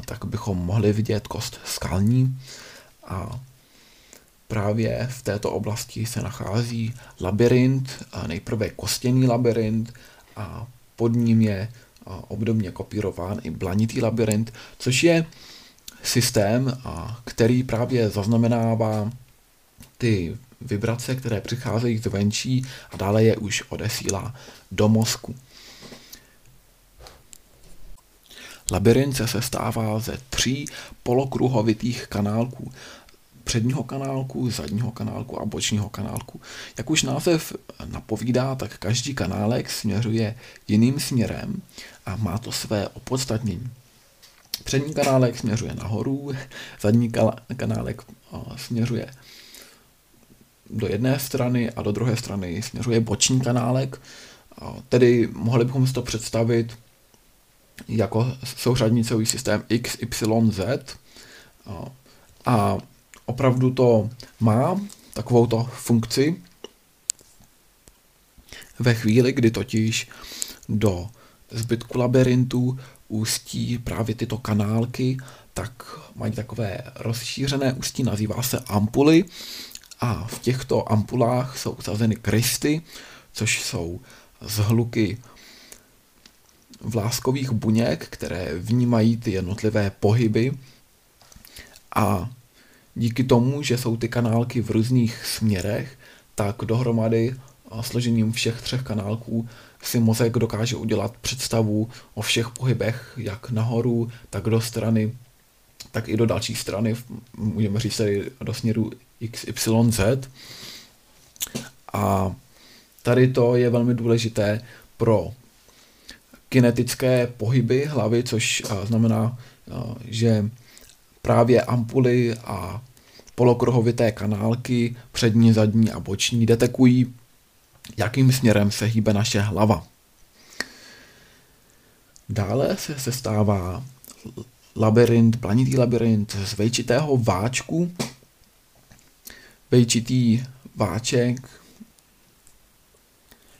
tak bychom mohli vidět kost skalní. A právě v této oblasti se nachází labirint, nejprve kostěný labirint a pod ním je obdobně kopírován i blanitý labirint, což je systém, který právě zaznamenává ty vibrace, které přicházejí zvenčí a dále je už odesílá do mozku. Labirint se sestává ze tří polokruhovitých kanálků. Předního kanálku, zadního kanálku a bočního kanálku. Jak už název napovídá, tak každý kanálek směřuje jiným směrem a má to své opodstatnění. Přední kanálek směřuje nahoru, zadní kanálek směřuje do jedné strany a do druhé strany směřuje boční kanálek. Tedy mohli bychom si to představit jako souřadnicový systém XYZ. A opravdu to má takovouto funkci ve chvíli, kdy totiž do zbytku labirintu ústí právě tyto kanálky, tak mají takové rozšířené ústí, nazývá se ampuly a v těchto ampulách jsou usazeny krysty, což jsou zhluky vláskových buněk, které vnímají ty jednotlivé pohyby. A díky tomu, že jsou ty kanálky v různých směrech, tak dohromady složením všech třech kanálků si mozek dokáže udělat představu o všech pohybech, jak nahoru, tak do strany, tak i do další strany, můžeme říct tady do směru XYZ. A tady to je velmi důležité pro kinetické pohyby hlavy, což znamená, že právě ampuly a polokruhovité kanálky, přední, zadní a boční, detekují, jakým směrem se hýbe naše hlava. Dále se sestává labirint, planitý labirint z vejčitého váčku, vejčitý váček.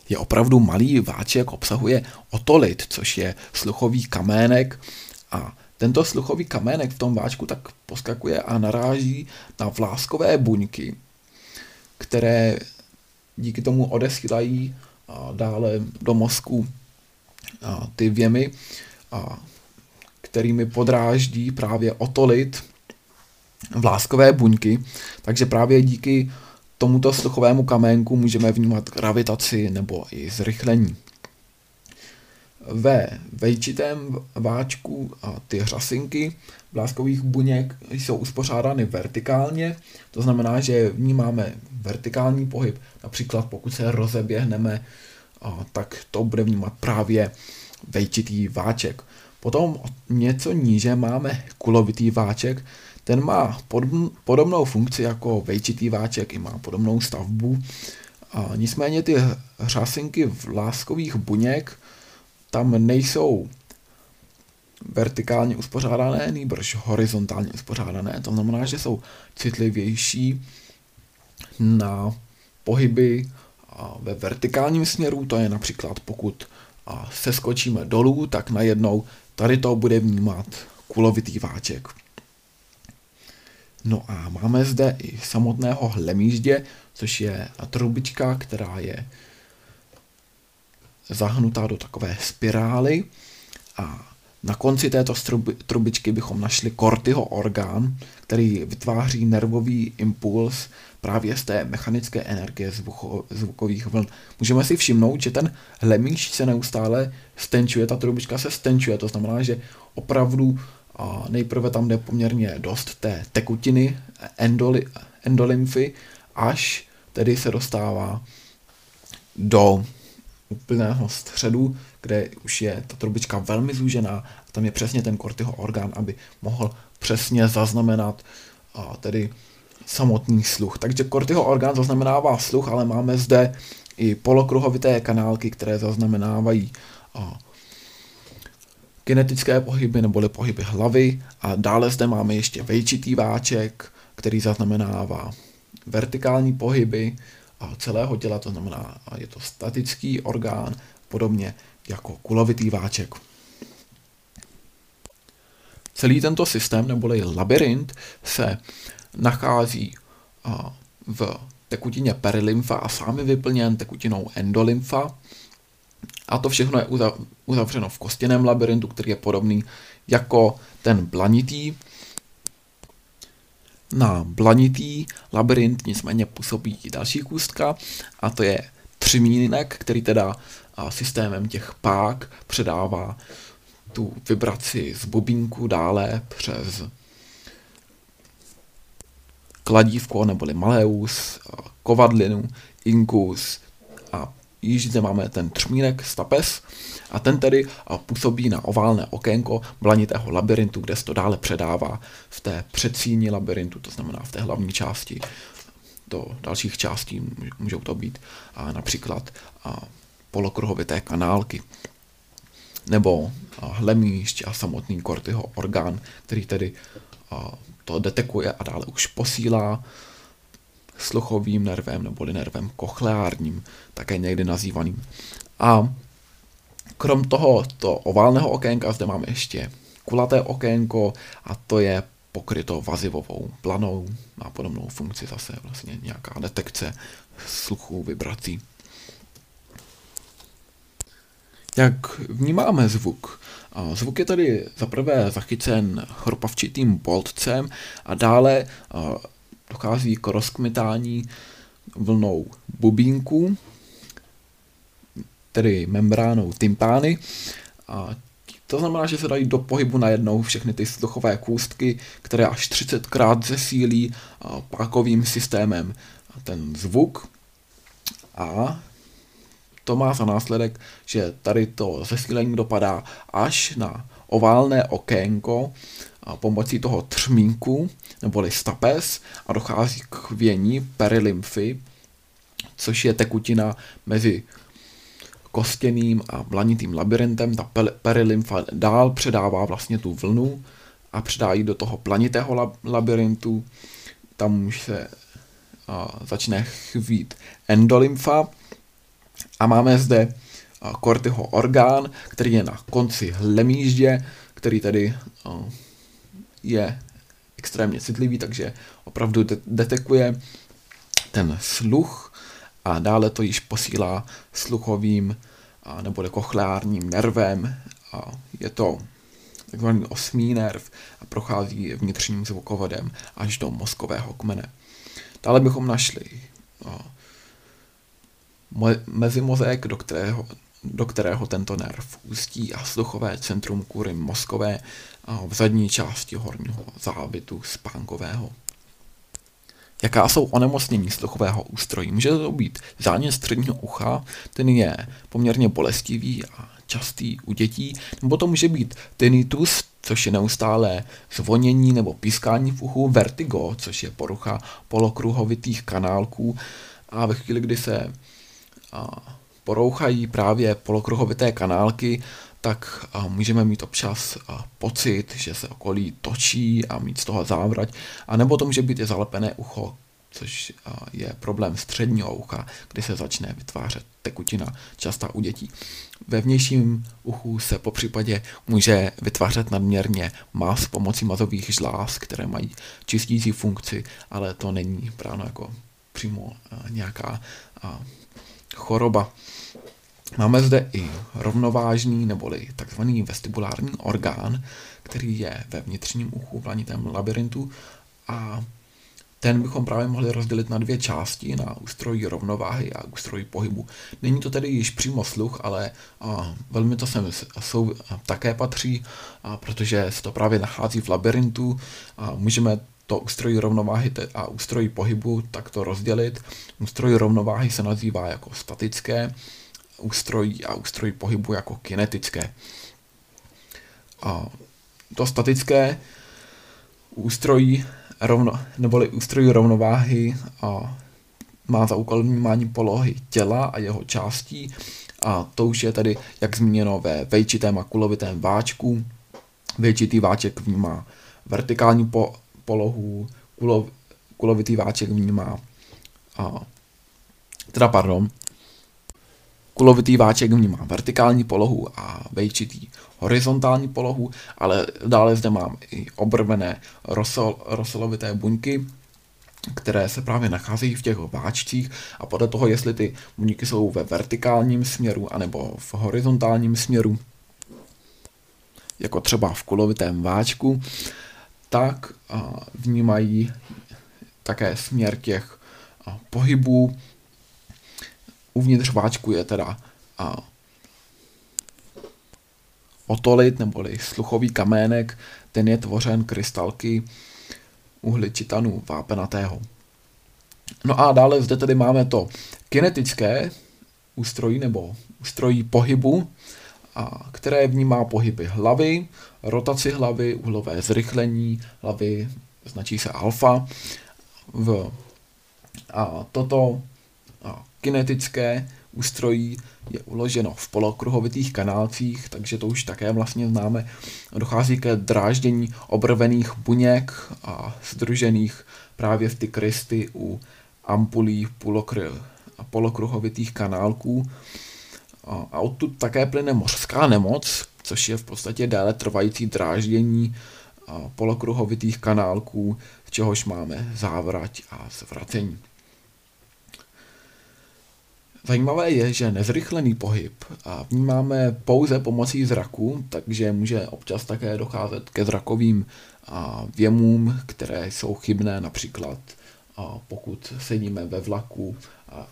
Je opravdu malý váček, obsahuje otolit, což je sluchový kamének. A tento sluchový kamének v tom váčku tak poskakuje a naráží na vláskové buňky, které díky tomu odesílají dále do mozku ty věmy, kterými podráždí právě otolit vláskové buňky, takže právě díky tomuto sluchovému kamenku můžeme vnímat gravitaci nebo i zrychlení. Ve vejčitém váčku a ty řasinky vláskových buněk jsou uspořádány vertikálně, to znamená, že vnímáme vertikální pohyb, například pokud se rozeběhneme, tak to bude vnímat právě vejčitý váček. Potom něco níže máme kulovitý váček, ten má podobnou funkci jako vejčitý váček, i má podobnou stavbu. A nicméně ty řasinky vláskových buněk tam nejsou vertikálně uspořádané, nýbrž horizontálně uspořádané. To znamená, že jsou citlivější na pohyby ve vertikálním směru, to je například pokud se skočíme dolů, tak najednou tady to bude vnímat kulovitý váček. No a máme zde i samotného hlemíždě, což je trubička, která je zahnutá do takové spirály a na konci této trubičky bychom našli Cortyho orgán, který vytváří nervový impuls právě z té mechanické energie zvuko, zvukových vln. Můžeme si všimnout, že ten hlemíž se neustále stenčuje, ta trubička se stenčuje, to znamená, že opravdu a nejprve tam jde poměrně dost té tekutiny, endoli, endolymfy, až tedy se dostává do úplného středu, kde už je ta trubička velmi zúžená a tam je přesně ten kortyho orgán, aby mohl přesně zaznamenat a tedy samotný sluch. Takže kortyho orgán zaznamenává sluch, ale máme zde i polokruhovité kanálky, které zaznamenávají a, kinetické pohyby neboli pohyby hlavy a dále zde máme ještě vejčitý váček, který zaznamenává vertikální pohyby a celého těla, to znamená, je to statický orgán, podobně jako kulovitý váček. Celý tento systém, neboli labirint, se nachází v tekutině perilymfa a sám je vyplněn tekutinou endolymfa. A to všechno je uzavřeno v kostěném labirintu, který je podobný jako ten blanitý. Na blanitý labirint nicméně působí i další kůstka a to je třmínek, který teda systémem těch pák předává tu vibraci z bubínku dále přes kladívko neboli maleus, kovadlinu, inkus již zde máme ten třmínek stapes a ten tedy působí na oválné okénko blanitého labirintu, kde se to dále předává v té předsíni labirintu, to znamená v té hlavní části. Do dalších částí můžou to být a například a polokruhovité kanálky. Nebo hlemíšť a samotný kortyho orgán, který tedy to detekuje a dále už posílá sluchovým nervem neboli nervem kochleárním, také někdy nazývaným. A krom toho to oválného okénka zde máme ještě kulaté okénko a to je pokryto vazivovou planou, má podobnou funkci zase vlastně nějaká detekce sluchu, vibrací. Jak vnímáme zvuk? Zvuk je tady zaprvé zachycen chropavčitým boltcem a dále dochází k rozkmitání vlnou bubínku, tedy membránou tympány. A to znamená, že se dají do pohybu najednou všechny ty vzduchové kůstky, které až 30krát zesílí pákovým systémem ten zvuk. A to má za následek, že tady to zesílení dopadá až na oválné okénko pomocí toho třmínku neboli stapes a dochází k vění perilymfy, což je tekutina mezi kostěným a blanitým labirintem. Ta perilymfa dál předává vlastně tu vlnu a předá ji do toho planitého labirintu. Tam už se a, začne chvít endolymfa, a máme zde Kortyho orgán, který je na konci hlemíždě, který tedy je extrémně citlivý, takže opravdu de- detekuje ten sluch a dále to již posílá sluchovým a, nebo kochleárním nervem a je to takzvaný osmý nerv a prochází vnitřním zvukovodem až do mozkového kmene. Dále bychom našli mezimozek, do kterého, do kterého tento nerv ústí a sluchové centrum kůry mozkové v zadní části horního závitu spánkového. Jaká jsou onemocnění sluchového ústrojí? Může to být zánět středního ucha, ten je poměrně bolestivý a častý u dětí, nebo to může být tinnitus, což je neustále zvonění nebo pískání v uchu, vertigo, což je porucha polokruhovitých kanálků a ve chvíli, kdy se a, porouchají právě polokruhovité kanálky, tak můžeme mít občas pocit, že se okolí točí a mít z toho závrať, a nebo to může být i zalepené ucho, což je problém středního ucha, kdy se začne vytvářet tekutina, častá u dětí. Ve vnějším uchu se po případě může vytvářet nadměrně mas pomocí mazových žláz, které mají čistící funkci, ale to není právě jako přímo nějaká choroba. Máme zde i rovnovážný neboli takzvaný vestibulární orgán, který je ve vnitřním uchu v lanitém labirintu a ten bychom právě mohli rozdělit na dvě části, na ústrojí rovnováhy a ústrojí pohybu. Není to tedy již přímo sluch, ale a, velmi to sem jsou, a, také patří, a, protože se to právě nachází v labirintu a můžeme to ústrojí rovnováhy a ústrojí pohybu takto rozdělit. Ústroj rovnováhy se nazývá jako statické, ústrojí a ústrojí pohybu jako kinetické. A to statické ústrojí rovno, neboli ústrojí rovnováhy a má za úkol vnímání polohy těla a jeho částí a to už je tady, jak zmíněno, ve vejčitém a kulovitém váčku. Vejčitý váček vnímá vertikální po, polohu, kulov, kulovitý váček vnímá a, teda pardon, kulovitý váček vnímá vertikální polohu a vejčitý horizontální polohu, ale dále zde mám i obrvené rosol, rosolovité buňky, které se právě nacházejí v těch váčcích a podle toho, jestli ty buňky jsou ve vertikálním směru anebo v horizontálním směru, jako třeba v kulovitém váčku, tak vnímají také směr těch pohybů. Uvnitř váčku je teda otolit neboli sluchový kamének, ten je tvořen krystalky uhličitanu vápenatého. No a dále zde tedy máme to kinetické ústrojí nebo ústrojí pohybu, a které vnímá pohyby hlavy, rotaci hlavy, uhlové zrychlení hlavy, značí se alfa. V, a toto a kinetické ústrojí je uloženo v polokruhovitých kanálcích, takže to už také vlastně známe. Dochází ke dráždění obrvených buněk a združených právě v ty krysty u ampulí polokruhovitých kanálků. A odtud také plyne mořská nemoc, což je v podstatě déle trvající dráždění polokruhovitých kanálků, z čehož máme závrať a zvracení. Zajímavé je, že nezrychlený pohyb vnímáme pouze pomocí zraku, takže může občas také docházet ke zrakovým věmům, které jsou chybné, například pokud sedíme ve vlaku a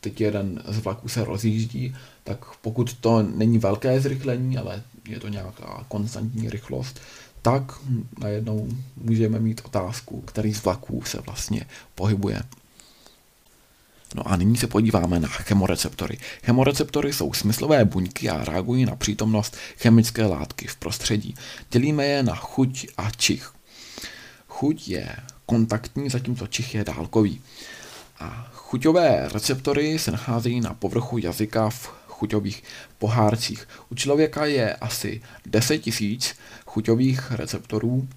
teď jeden z vlaků se rozjíždí, tak pokud to není velké zrychlení, ale je to nějaká konstantní rychlost, tak najednou můžeme mít otázku, který z vlaků se vlastně pohybuje. No a nyní se podíváme na chemoreceptory. Chemoreceptory jsou smyslové buňky a reagují na přítomnost chemické látky v prostředí. Dělíme je na chuť a čich. Chuť je kontaktní, zatímco čich je dálkový. A chuťové receptory se nacházejí na povrchu jazyka v chuťových pohárcích. U člověka je asi 10 000 chuťových receptorů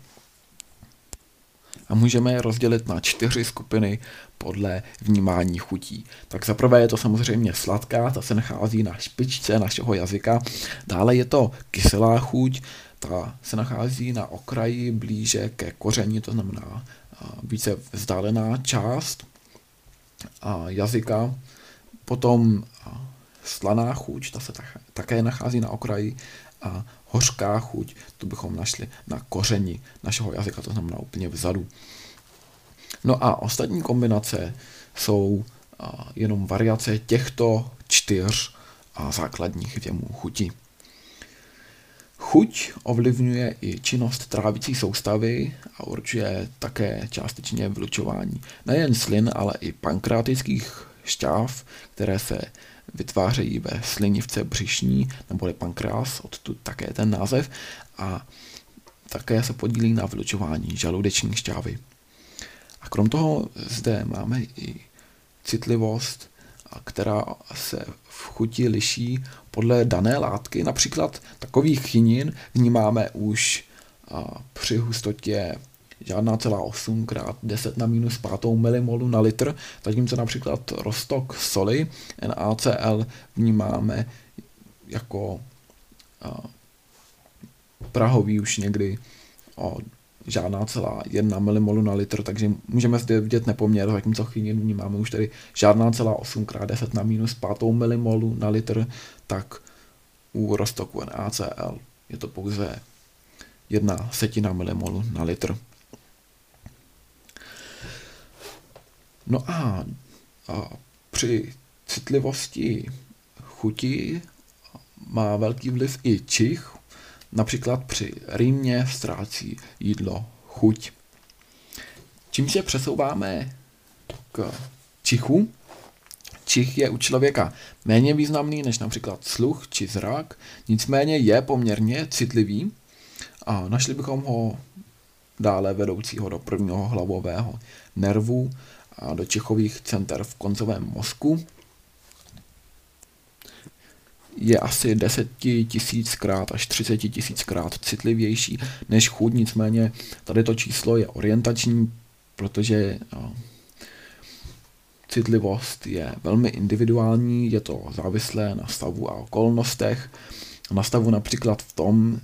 a můžeme je rozdělit na čtyři skupiny podle vnímání chutí. Tak zaprvé je to samozřejmě sladká, ta se nachází na špičce našeho jazyka. Dále je to kyselá chuť, ta se nachází na okraji blíže ke koření, to znamená více vzdálená část jazyka. Potom slaná chuť, ta se také nachází na okraji a hořká chuť, tu bychom našli na kořeni našeho jazyka, to znamená úplně vzadu. No a ostatní kombinace jsou jenom variace těchto čtyř základních věmů chuti. Chuť ovlivňuje i činnost trávicí soustavy a určuje také částečně vylučování nejen slin, ale i pankrátických šťáv, které se vytvářejí ve slinivce břišní, neboli pankreas, odtud také ten název, a také se podílí na vylučování žaludeční šťávy. A krom toho zde máme i citlivost, která se v chuti liší podle dané látky. Například takových chynin vnímáme už při hustotě žádná celá 8 krát 10 na minus 5 milimolu na litr, zatímco například roztok soli NaCl vnímáme jako prahový už někdy o žádná celá 1 milimolu na litr, takže můžeme zde vidět nepoměr, zatímco chvíli vnímáme už tady žádná celá 8 krát 10 na minus 5 milimolu na litr, tak u roztoku NaCl je to pouze jedna setina milimolu na litr. No a, a při citlivosti chuti má velký vliv i čich, například při rýmě ztrácí jídlo chuť. Čím se přesouváme k čichu, čich je u člověka méně významný než například sluch či zrak, nicméně je poměrně citlivý a našli bychom ho dále vedoucího do prvního hlavového nervu a do čichových center v koncovém mozku. Je asi 10 tisíckrát až 30 tisíckrát citlivější než chuť, nicméně tady to číslo je orientační, protože citlivost je velmi individuální, je to závislé na stavu a okolnostech. Nastavu například v tom,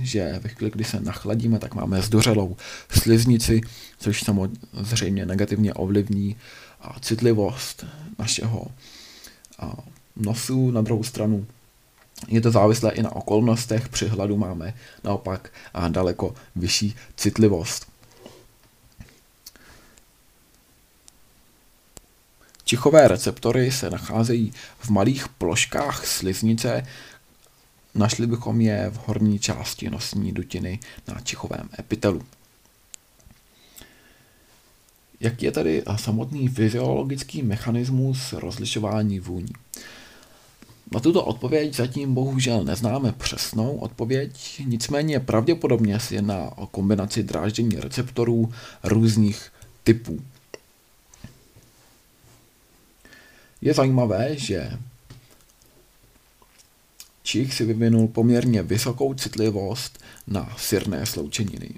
že ve chvíli, kdy se nachladíme, tak máme zdořelou sliznici, což samozřejmě negativně ovlivní citlivost našeho nosu. Na druhou stranu je to závislé i na okolnostech, při hladu máme naopak daleko vyšší citlivost. Čichové receptory se nacházejí v malých ploškách sliznice, Našli bychom je v horní části nosní dutiny na čichovém epitelu. Jaký je tady samotný fyziologický mechanismus rozlišování vůní? Na tuto odpověď zatím bohužel neznáme přesnou odpověď, nicméně pravděpodobně se jedná o kombinaci dráždění receptorů různých typů. Je zajímavé, že Čich si vyvinul poměrně vysokou citlivost na syrné sloučeniny.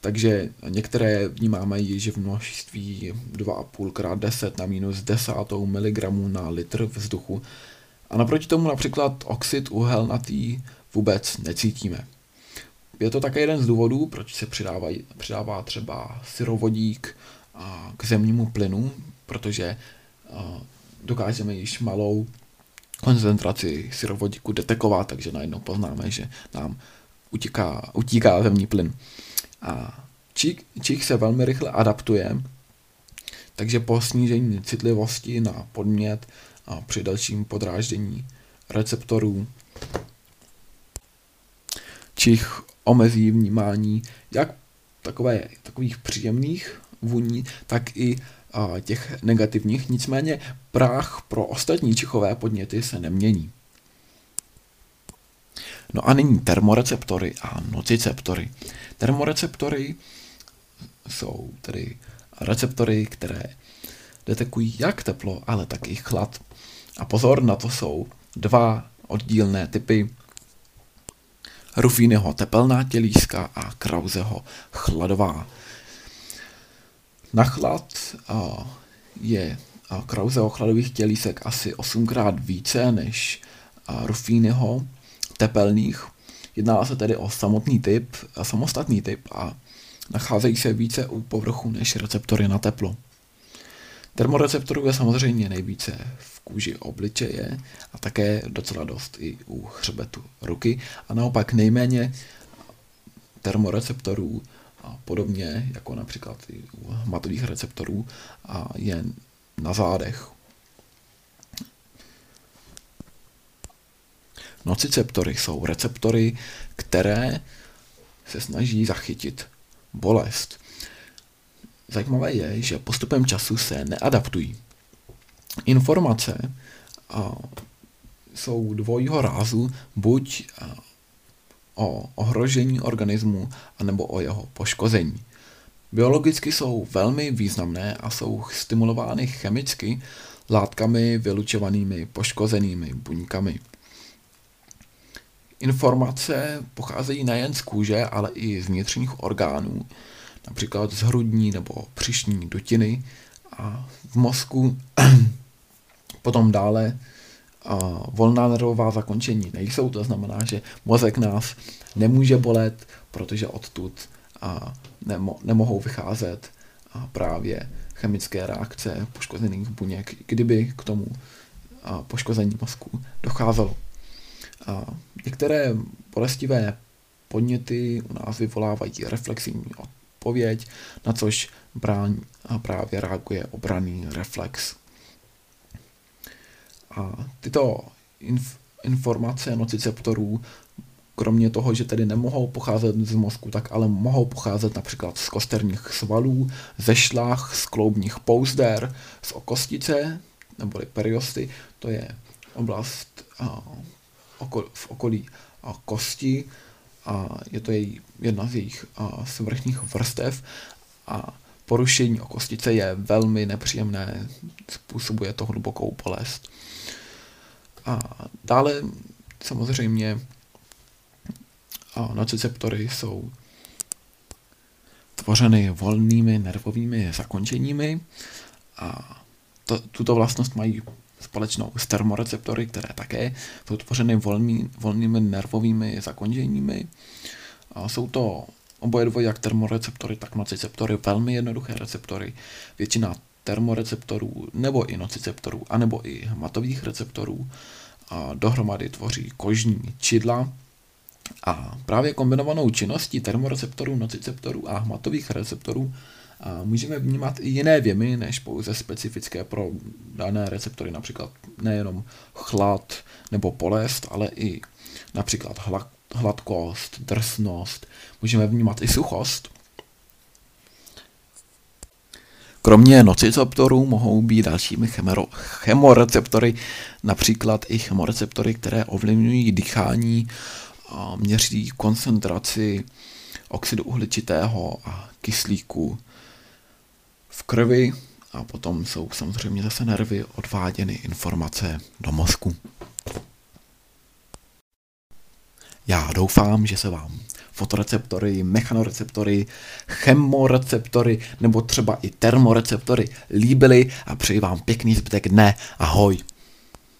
Takže některé vnímáme již v množství 2,5 x 10 na minus 10 mg na litr vzduchu a naproti tomu například oxid uhelnatý vůbec necítíme. Je to také jeden z důvodů, proč se přidávají, přidává třeba syrovodík k zemnímu plynu, protože dokážeme již malou koncentraci syrovodíku detekovat, takže najednou poznáme, že nám utíká, utíká zemní plyn. A čík, čík se velmi rychle adaptuje, takže po snížení citlivosti na podmět a při dalším podráždění receptorů čich omezí vnímání jak takové, takových příjemných vůní, tak i těch negativních, nicméně práh pro ostatní čichové podněty se nemění. No a nyní termoreceptory a nociceptory. Termoreceptory jsou tedy receptory, které detekují jak teplo, ale taky chlad. A pozor, na to jsou dva oddílné typy Ruffínyho tepelná tělíska a Krauseho chladová Na chlad je Krause ochladových tělísek asi osmkrát více než Ruffínyho tepelných. Jedná se tedy o samotný typ, samostatný typ a nacházejí se více u povrchu než receptory na teplo. Termoreceptorů je samozřejmě nejvíce v kůži obličeje a také docela dost i u hřbetu ruky a naopak nejméně termoreceptorů a podobně jako například i u hmatových receptorů a je na zádech. Nociceptory jsou receptory, které se snaží zachytit bolest. Zajímavé je, že postupem času se neadaptují. Informace a, jsou dvojího rázu, buď a, o ohrožení organismu, anebo o jeho poškození. Biologicky jsou velmi významné a jsou stimulovány chemicky látkami vylučovanými poškozenými buňkami. Informace pocházejí nejen z kůže, ale i z vnitřních orgánů, například z hrudní nebo přišní dutiny a v mozku potom dále a volná nervová zakončení nejsou, to znamená, že mozek nás nemůže bolet, protože odtud a nemo, nemohou vycházet a právě chemické reakce poškozených buněk, kdyby k tomu a poškození mozku docházelo. A některé bolestivé podněty u nás vyvolávají reflexivní odpověď, na což brán a právě reaguje obraný reflex. A tyto inf- informace nociceptorů kromě toho, že tedy nemohou pocházet z mozku, tak ale mohou pocházet například z kosterních svalů, ze šlách, z kloubních pouzder, z okostice, neboli periosty, to je oblast a, oko, v okolí a, kosti, a je to její, jedna z jejich a, svrchních vrstev a porušení okostice je velmi nepříjemné, způsobuje to hlubokou bolest. A dále samozřejmě nociceptory jsou tvořeny volnými nervovými zakončeními a to, tuto vlastnost mají společnou s termoreceptory, které také jsou tvořeny volný, volnými nervovými zakončeními. A jsou to oboje dvoje, jak termoreceptory, tak nociceptory, velmi jednoduché receptory. Většina termoreceptorů nebo i nociceptorů, anebo i hmatových receptorů a dohromady tvoří kožní čidla, a právě kombinovanou činností termoreceptorů, nociceptorů a hmatových receptorů a můžeme vnímat i jiné věmy, než pouze specifické pro dané receptory, například nejenom chlad nebo bolest, ale i například hladkost, drsnost, můžeme vnímat i suchost. Kromě nociceptorů mohou být dalšími chemoreceptory, například i chemoreceptory, které ovlivňují dýchání, a měří koncentraci oxidu uhličitého a kyslíku v krvi a potom jsou samozřejmě zase nervy odváděny informace do mozku. Já doufám, že se vám fotoreceptory, mechanoreceptory, chemoreceptory nebo třeba i termoreceptory líbily a přeji vám pěkný zbytek dne. Ahoj!